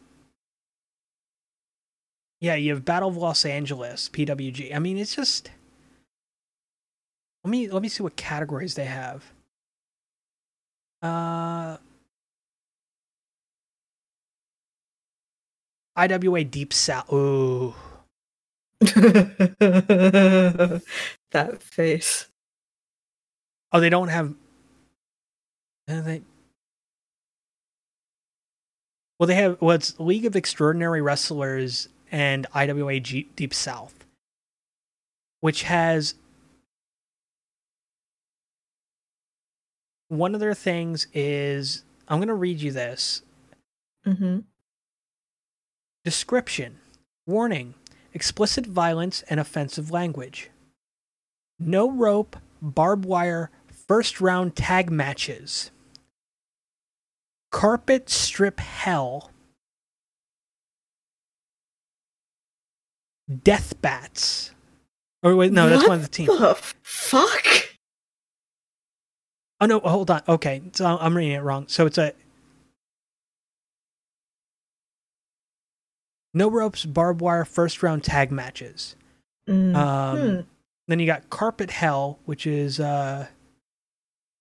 yeah, you have Battle of Los Angeles, PWG. I mean, it's just. Let me let me see what categories they have. Uh, IWA Deep South. Ooh. that face. Oh, they don't have. Uh, they. Well, they have. Well, it's League of Extraordinary Wrestlers and IWA G- Deep South, which has. One of their things is I'm going to read you this Mm-hmm. description. Warning: explicit violence and offensive language. No rope, barbed wire, first round tag matches. Carpet strip hell. Death bats. Or wait, no, that's What one of the team. The fuck? Oh no, hold on. Okay, so I'm reading it wrong. So it's a no ropes, barbed wire, first round tag matches. Mm. Um, Hmm. Then you got Carpet Hell, which is uh,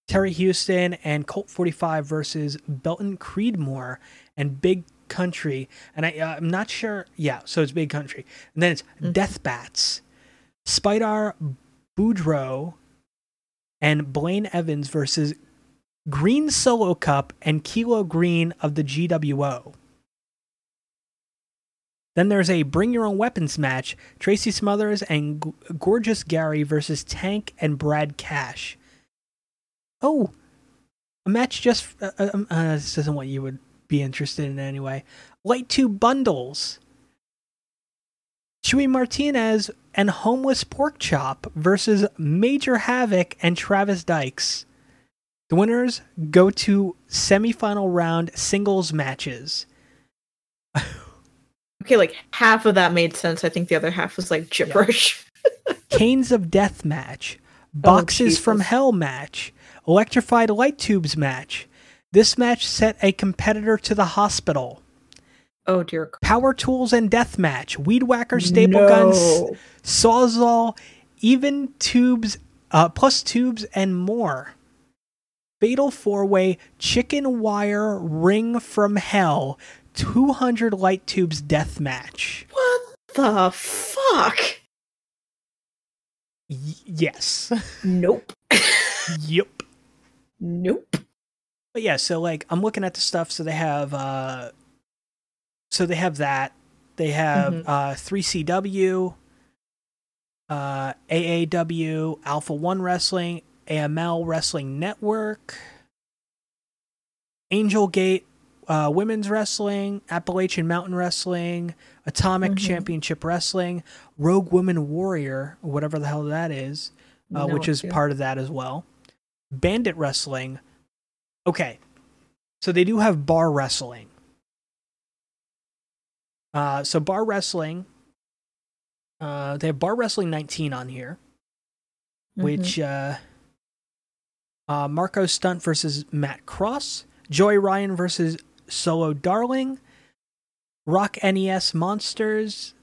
Terry Houston and Colt 45 versus Belton Creedmoor and Big Country. And I, uh, I'm not sure. Yeah, so it's Big Country. And then it's Mhm. Death Bats, Spidar Boudreaux, and Blaine Evans versus Green Solo Cup and Kilo Green of the GWO. Then there's a Bring Your Own Weapons match Tracy Smothers and G- Gorgeous Gary versus Tank and Brad Cash. Oh, a match just. Uh, uh, um, uh, this isn't what you would be interested in anyway. Light two bundles. Chewy Martinez and Homeless Pork Chop versus Major Havoc and Travis Dykes. The winners go to semifinal round singles matches. Okay, like half of that made sense. I think the other half was like gibberish. Canes of Death match, Boxes from Hell match, Electrified Light Tubes match. This match sent a competitor to the hospital. Oh dear. Power Tools and Death Match. Weed Whacker Staple Guns. Sawzall, even tubes, uh, plus tubes and more. Fatal four way chicken wire ring from hell, 200 light tubes death match. What the fuck? Y- yes. Nope. yep. Nope. But yeah, so like I'm looking at the stuff. So they have, uh, so they have that. They have Mhm. uh, 3CW, uh, AAW, Alpha One Wrestling, AML Wrestling Network, Angel Gate, uh, Women's Wrestling, Appalachian Mountain Wrestling, Atomic Mhm. Championship Wrestling, Rogue Women Warrior, whatever the hell that is, uh, No which is idea. part of that as well. Bandit Wrestling. Okay, so they do have bar wrestling. Uh, so bar wrestling. Uh, they have bar wrestling 19 on here, Mhm. which uh, uh, Marco Stunt versus Matt Cross, Joey Ryan versus Solo Darling, Rock NES Monsters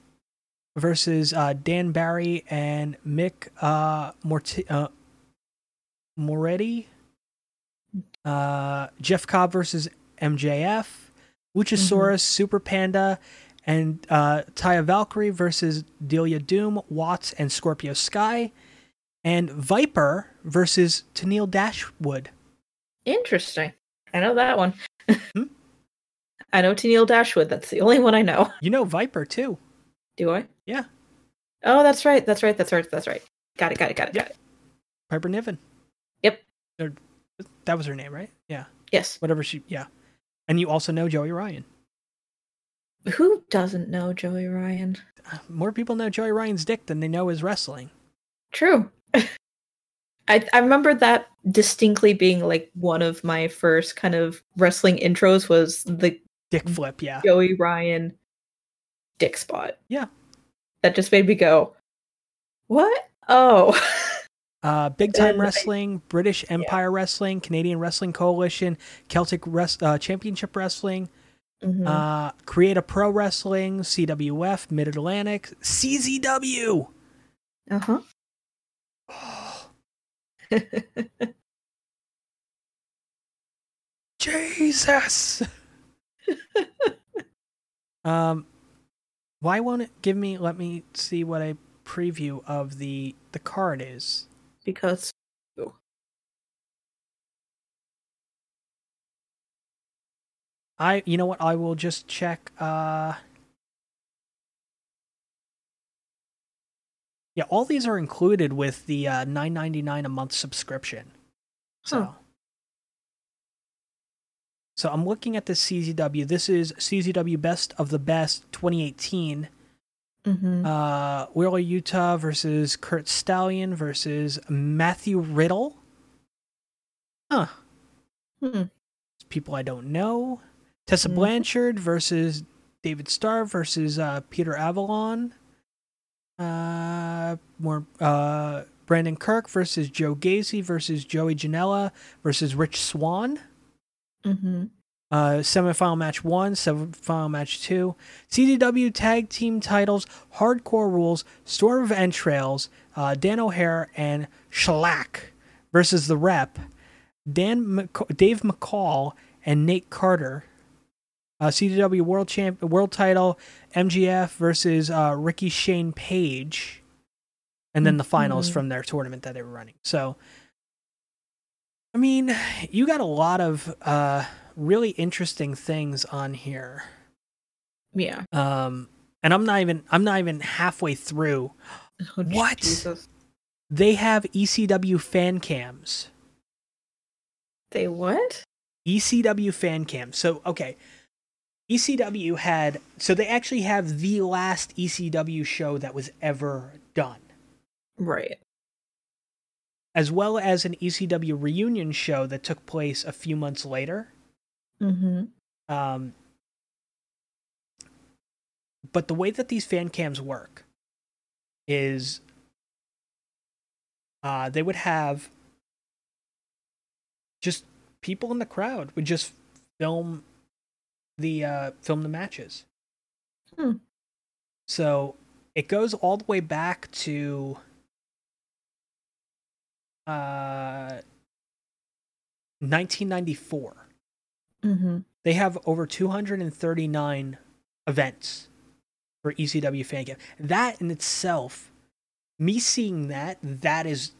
versus uh, Dan Barry and Mick uh, Morti- uh, Moretti, uh, Jeff Cobb versus MJF, Luchasaurus, Super Panda, and uh, Taya Valkyrie versus Delia Doom, Watts, and Scorpio Sky, and Viper versus Tennille Dashwood. Interesting. I know that one. Hmm? I know Tennille Dashwood. That's the only one I know. You know Viper too. Do I? Yeah. Oh, that's right. That's right. That's right. That's right. Got it. Got it. Got it. Got it. Piper Niven. Or, that was her name, right? Yeah. Yes. Whatever she. Yeah. And you also know Joey Ryan. Who doesn't know Joey Ryan? Uh, more people know Joey Ryan's dick than they know his wrestling. True. I I remember that distinctly being like one of my first kind of wrestling intros was the Dick flip, yeah. Joey Ryan dick spot. Yeah. That just made me go, What? Oh. Uh, Big Time Wrestling, British Empire Wrestling, Canadian Wrestling Coalition, Celtic Res- uh, Championship Wrestling, Mhm. uh, Create a Pro Wrestling, CWF, Mid Atlantic, CZW. uh-huh. Jesus. um, why won't it give me? Let me see what a preview of the the card is. Because I, you know what? I will just check. Uh, yeah, all these are included with the uh, nine ninety nine a month subscription. So, Huh. so I'm looking at the CZW. This is CZW Best of the Best 2018. Mhm. Uh, Wheeler Yuta versus Kurt Stallion versus Matthew Riddle. Huh. Hmm. People I don't know. Tessa Mhm. Blanchard versus David Starr versus uh, Peter Avalon. Uh, more uh, Brandon Kirk versus Joe Gacy versus Joey Janela versus Rich Swann. Mm Mhm. Uh, semifinal match one, semifinal match two, CZW tag team titles, hardcore rules, storm of entrails, uh, Dan O'Hare and Shellac versus the rep, Dan McC- Dave McCall and Nate Carter. Uh, CZW world champ, world title, MJF versus uh, Ricky Shane Page, and then the finals Mhm. from their tournament that they were running. So, I mean, you got a lot of uh, really interesting things on here. Yeah. Um, and I'm not even I'm not even halfway through. Oh, What? Jesus. They have ECW fan cams. They what? ECW fan cams. So okay. ECW had so they actually have the last ECW show that was ever done. Right. As well as an ECW reunion show that took place a few months later. Mm-hmm. Um, but the way that these fan cams work is uh, they would have just people in the crowd would just film the uh film the matches. Hmm. So it goes all the way back to uh 1994. Mm-hmm. They have over 239 events for ECW fan camp. That in itself, me seeing that, that is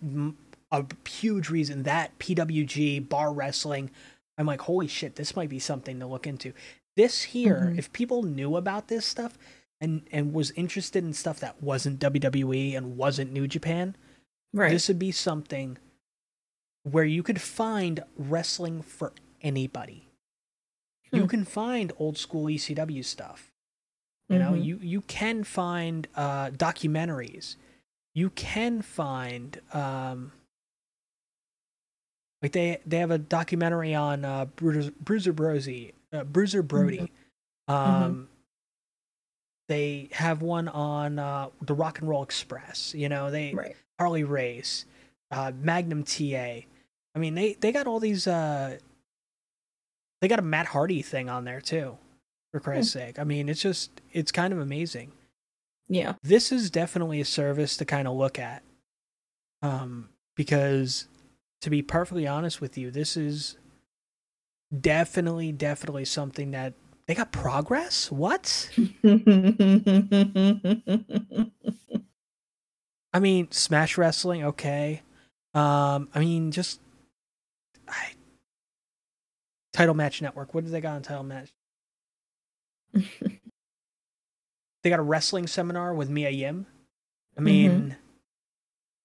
a huge reason that PWG bar wrestling. I'm like, holy shit, this might be something to look into. This here, Mhm. if people knew about this stuff and and was interested in stuff that wasn't WWE and wasn't New Japan, Right. this would be something where you could find wrestling for anybody. You Hmm. can find old school ECW stuff. You know, Mhm. you you can find uh, documentaries. You can find um, like they they have a documentary on uh, Bruiser Bruiser Brody uh, Bruiser Brody. Um, They have one on uh, the Rock and Roll Express. You know, they right. Harley Race, uh, Magnum TA. I mean, they they got all these. They got a Matt Hardy thing on there too. For Christ's sake, I mean, it's just it's kind of amazing. Yeah. This is definitely a service to kind of look at, um, because to be perfectly honest with you, this is definitely definitely something that they got progress. What? I mean, Smash Wrestling, okay. Um, I mean, just I, Title Match Network. What do they got on Title Match? They got a wrestling seminar with Mia Yim. I mean,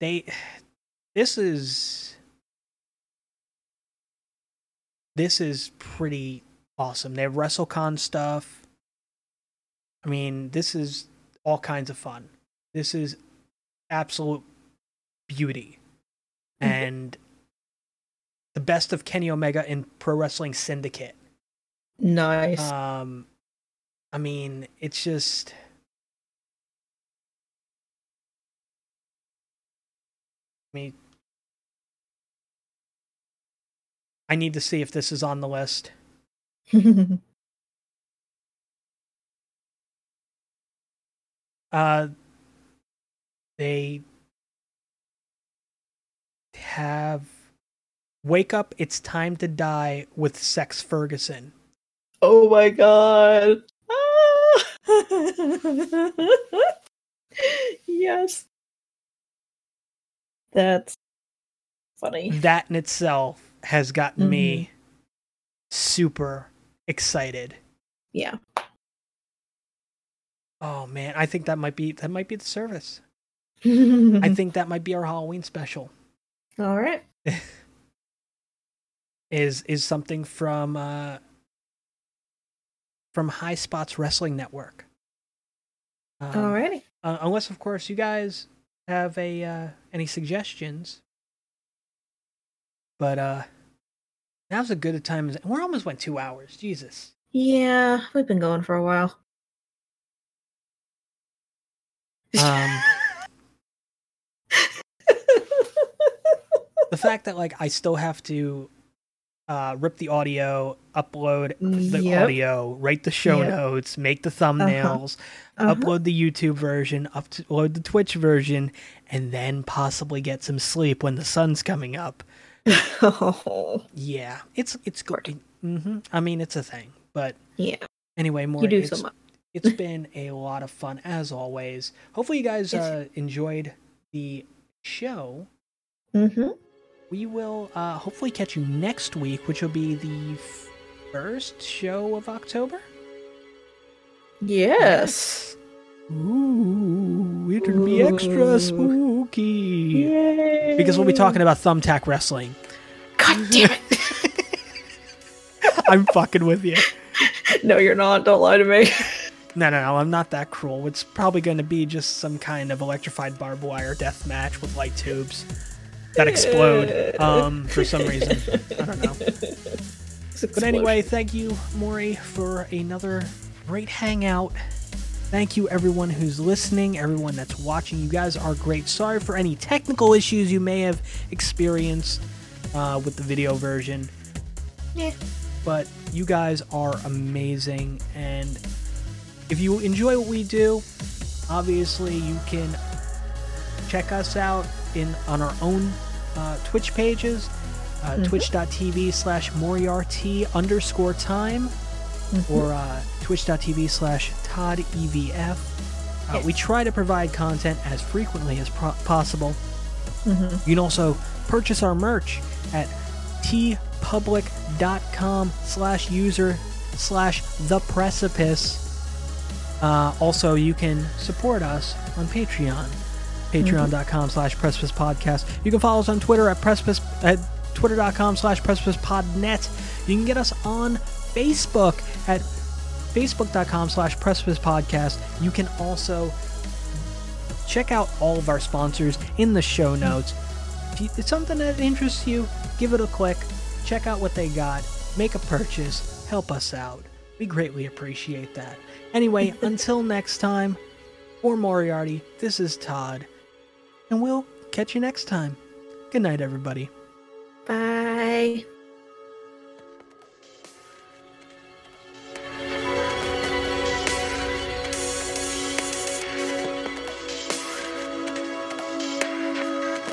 they. This is. This is pretty awesome. They have WrestleCon stuff. I mean, this is all kinds of fun. This is absolute beauty. Mhm. And best of Kenny Omega in Pro Wrestling Syndicate. nice. Um, I mean, it's just. I mean, I need to see if this is on the list. Uh, they have wake up. It's time to die with Sex Ferguson. oh my god. Ah! yes. That's funny. That in itself has gotten me super excited. Yeah. Oh man, I think that might be that might be the service. I think that might be our Halloween special. All right. Is is something from uh from High Spots Wrestling Network. Um, Alrighty. uh, unless of course you guys have a uh any suggestions. But uh now's a good a time as we're almost went 2 hours. Jesus. Yeah, we've been going for a while. Um the fact that like I still have to uh, rip the audio, upload the Yep. audio, write the show Yep. notes, make the thumbnails, Uh-huh. upload the YouTube version, upload the Twitch version, and then possibly get some sleep when the sun's coming up. oh, Yeah, it's it's good. hmm I mean, it's a thing. But yeah, anyway, more you do it's, so much. it's been a lot of fun as always. Hopefully, you guys uh, enjoyed the show. Mm-hmm. We will uh, hopefully catch you next week, which will be the first show of October. Yes. Ooh, it'll be extra spooky. Yay. Because we'll be talking about thumbtack wrestling. God damn it. I'm fucking with you. no, you're not. Don't lie to me. No, no, no, I'm not that cruel. It's probably going to be just some kind of electrified barbed wire death match with light tubes that explode um, for some reason. I don't know. But anyway, thank you, Maury, for another great hangout. Thank you, everyone who's listening, everyone that's watching. You guys are great. Sorry for any technical issues you may have experienced. uh, with the video version. Yeah. But you guys are amazing, and if you enjoy what we do, obviously you can check us out in on our own Twitch pages, uh, Mhm. twitch.tv slash Moriarty underscore time, Mhm. or uh, twitch.tv slash Todd EVF. Uh, Yes. We try to provide content as frequently as pro- possible. Mhm. You can also purchase our merch at teepublic.com slash user slash the precipice. Uh, also, you can support us on Patreon, patreon.com slash precipice podcast. You can follow us on Twitter at precipice at twitter.com slash precipice podnet. You can get us on Facebook at facebook.com slash precipice podcast. You can also check out all of our sponsors in the show notes. If you, it's something that interests you, give it a click, check out what they got, make a purchase, help us out. We greatly appreciate that. Anyway, until next time, for Moriarty, this is Todd, and we'll catch you next time. Good night, everybody. Bye.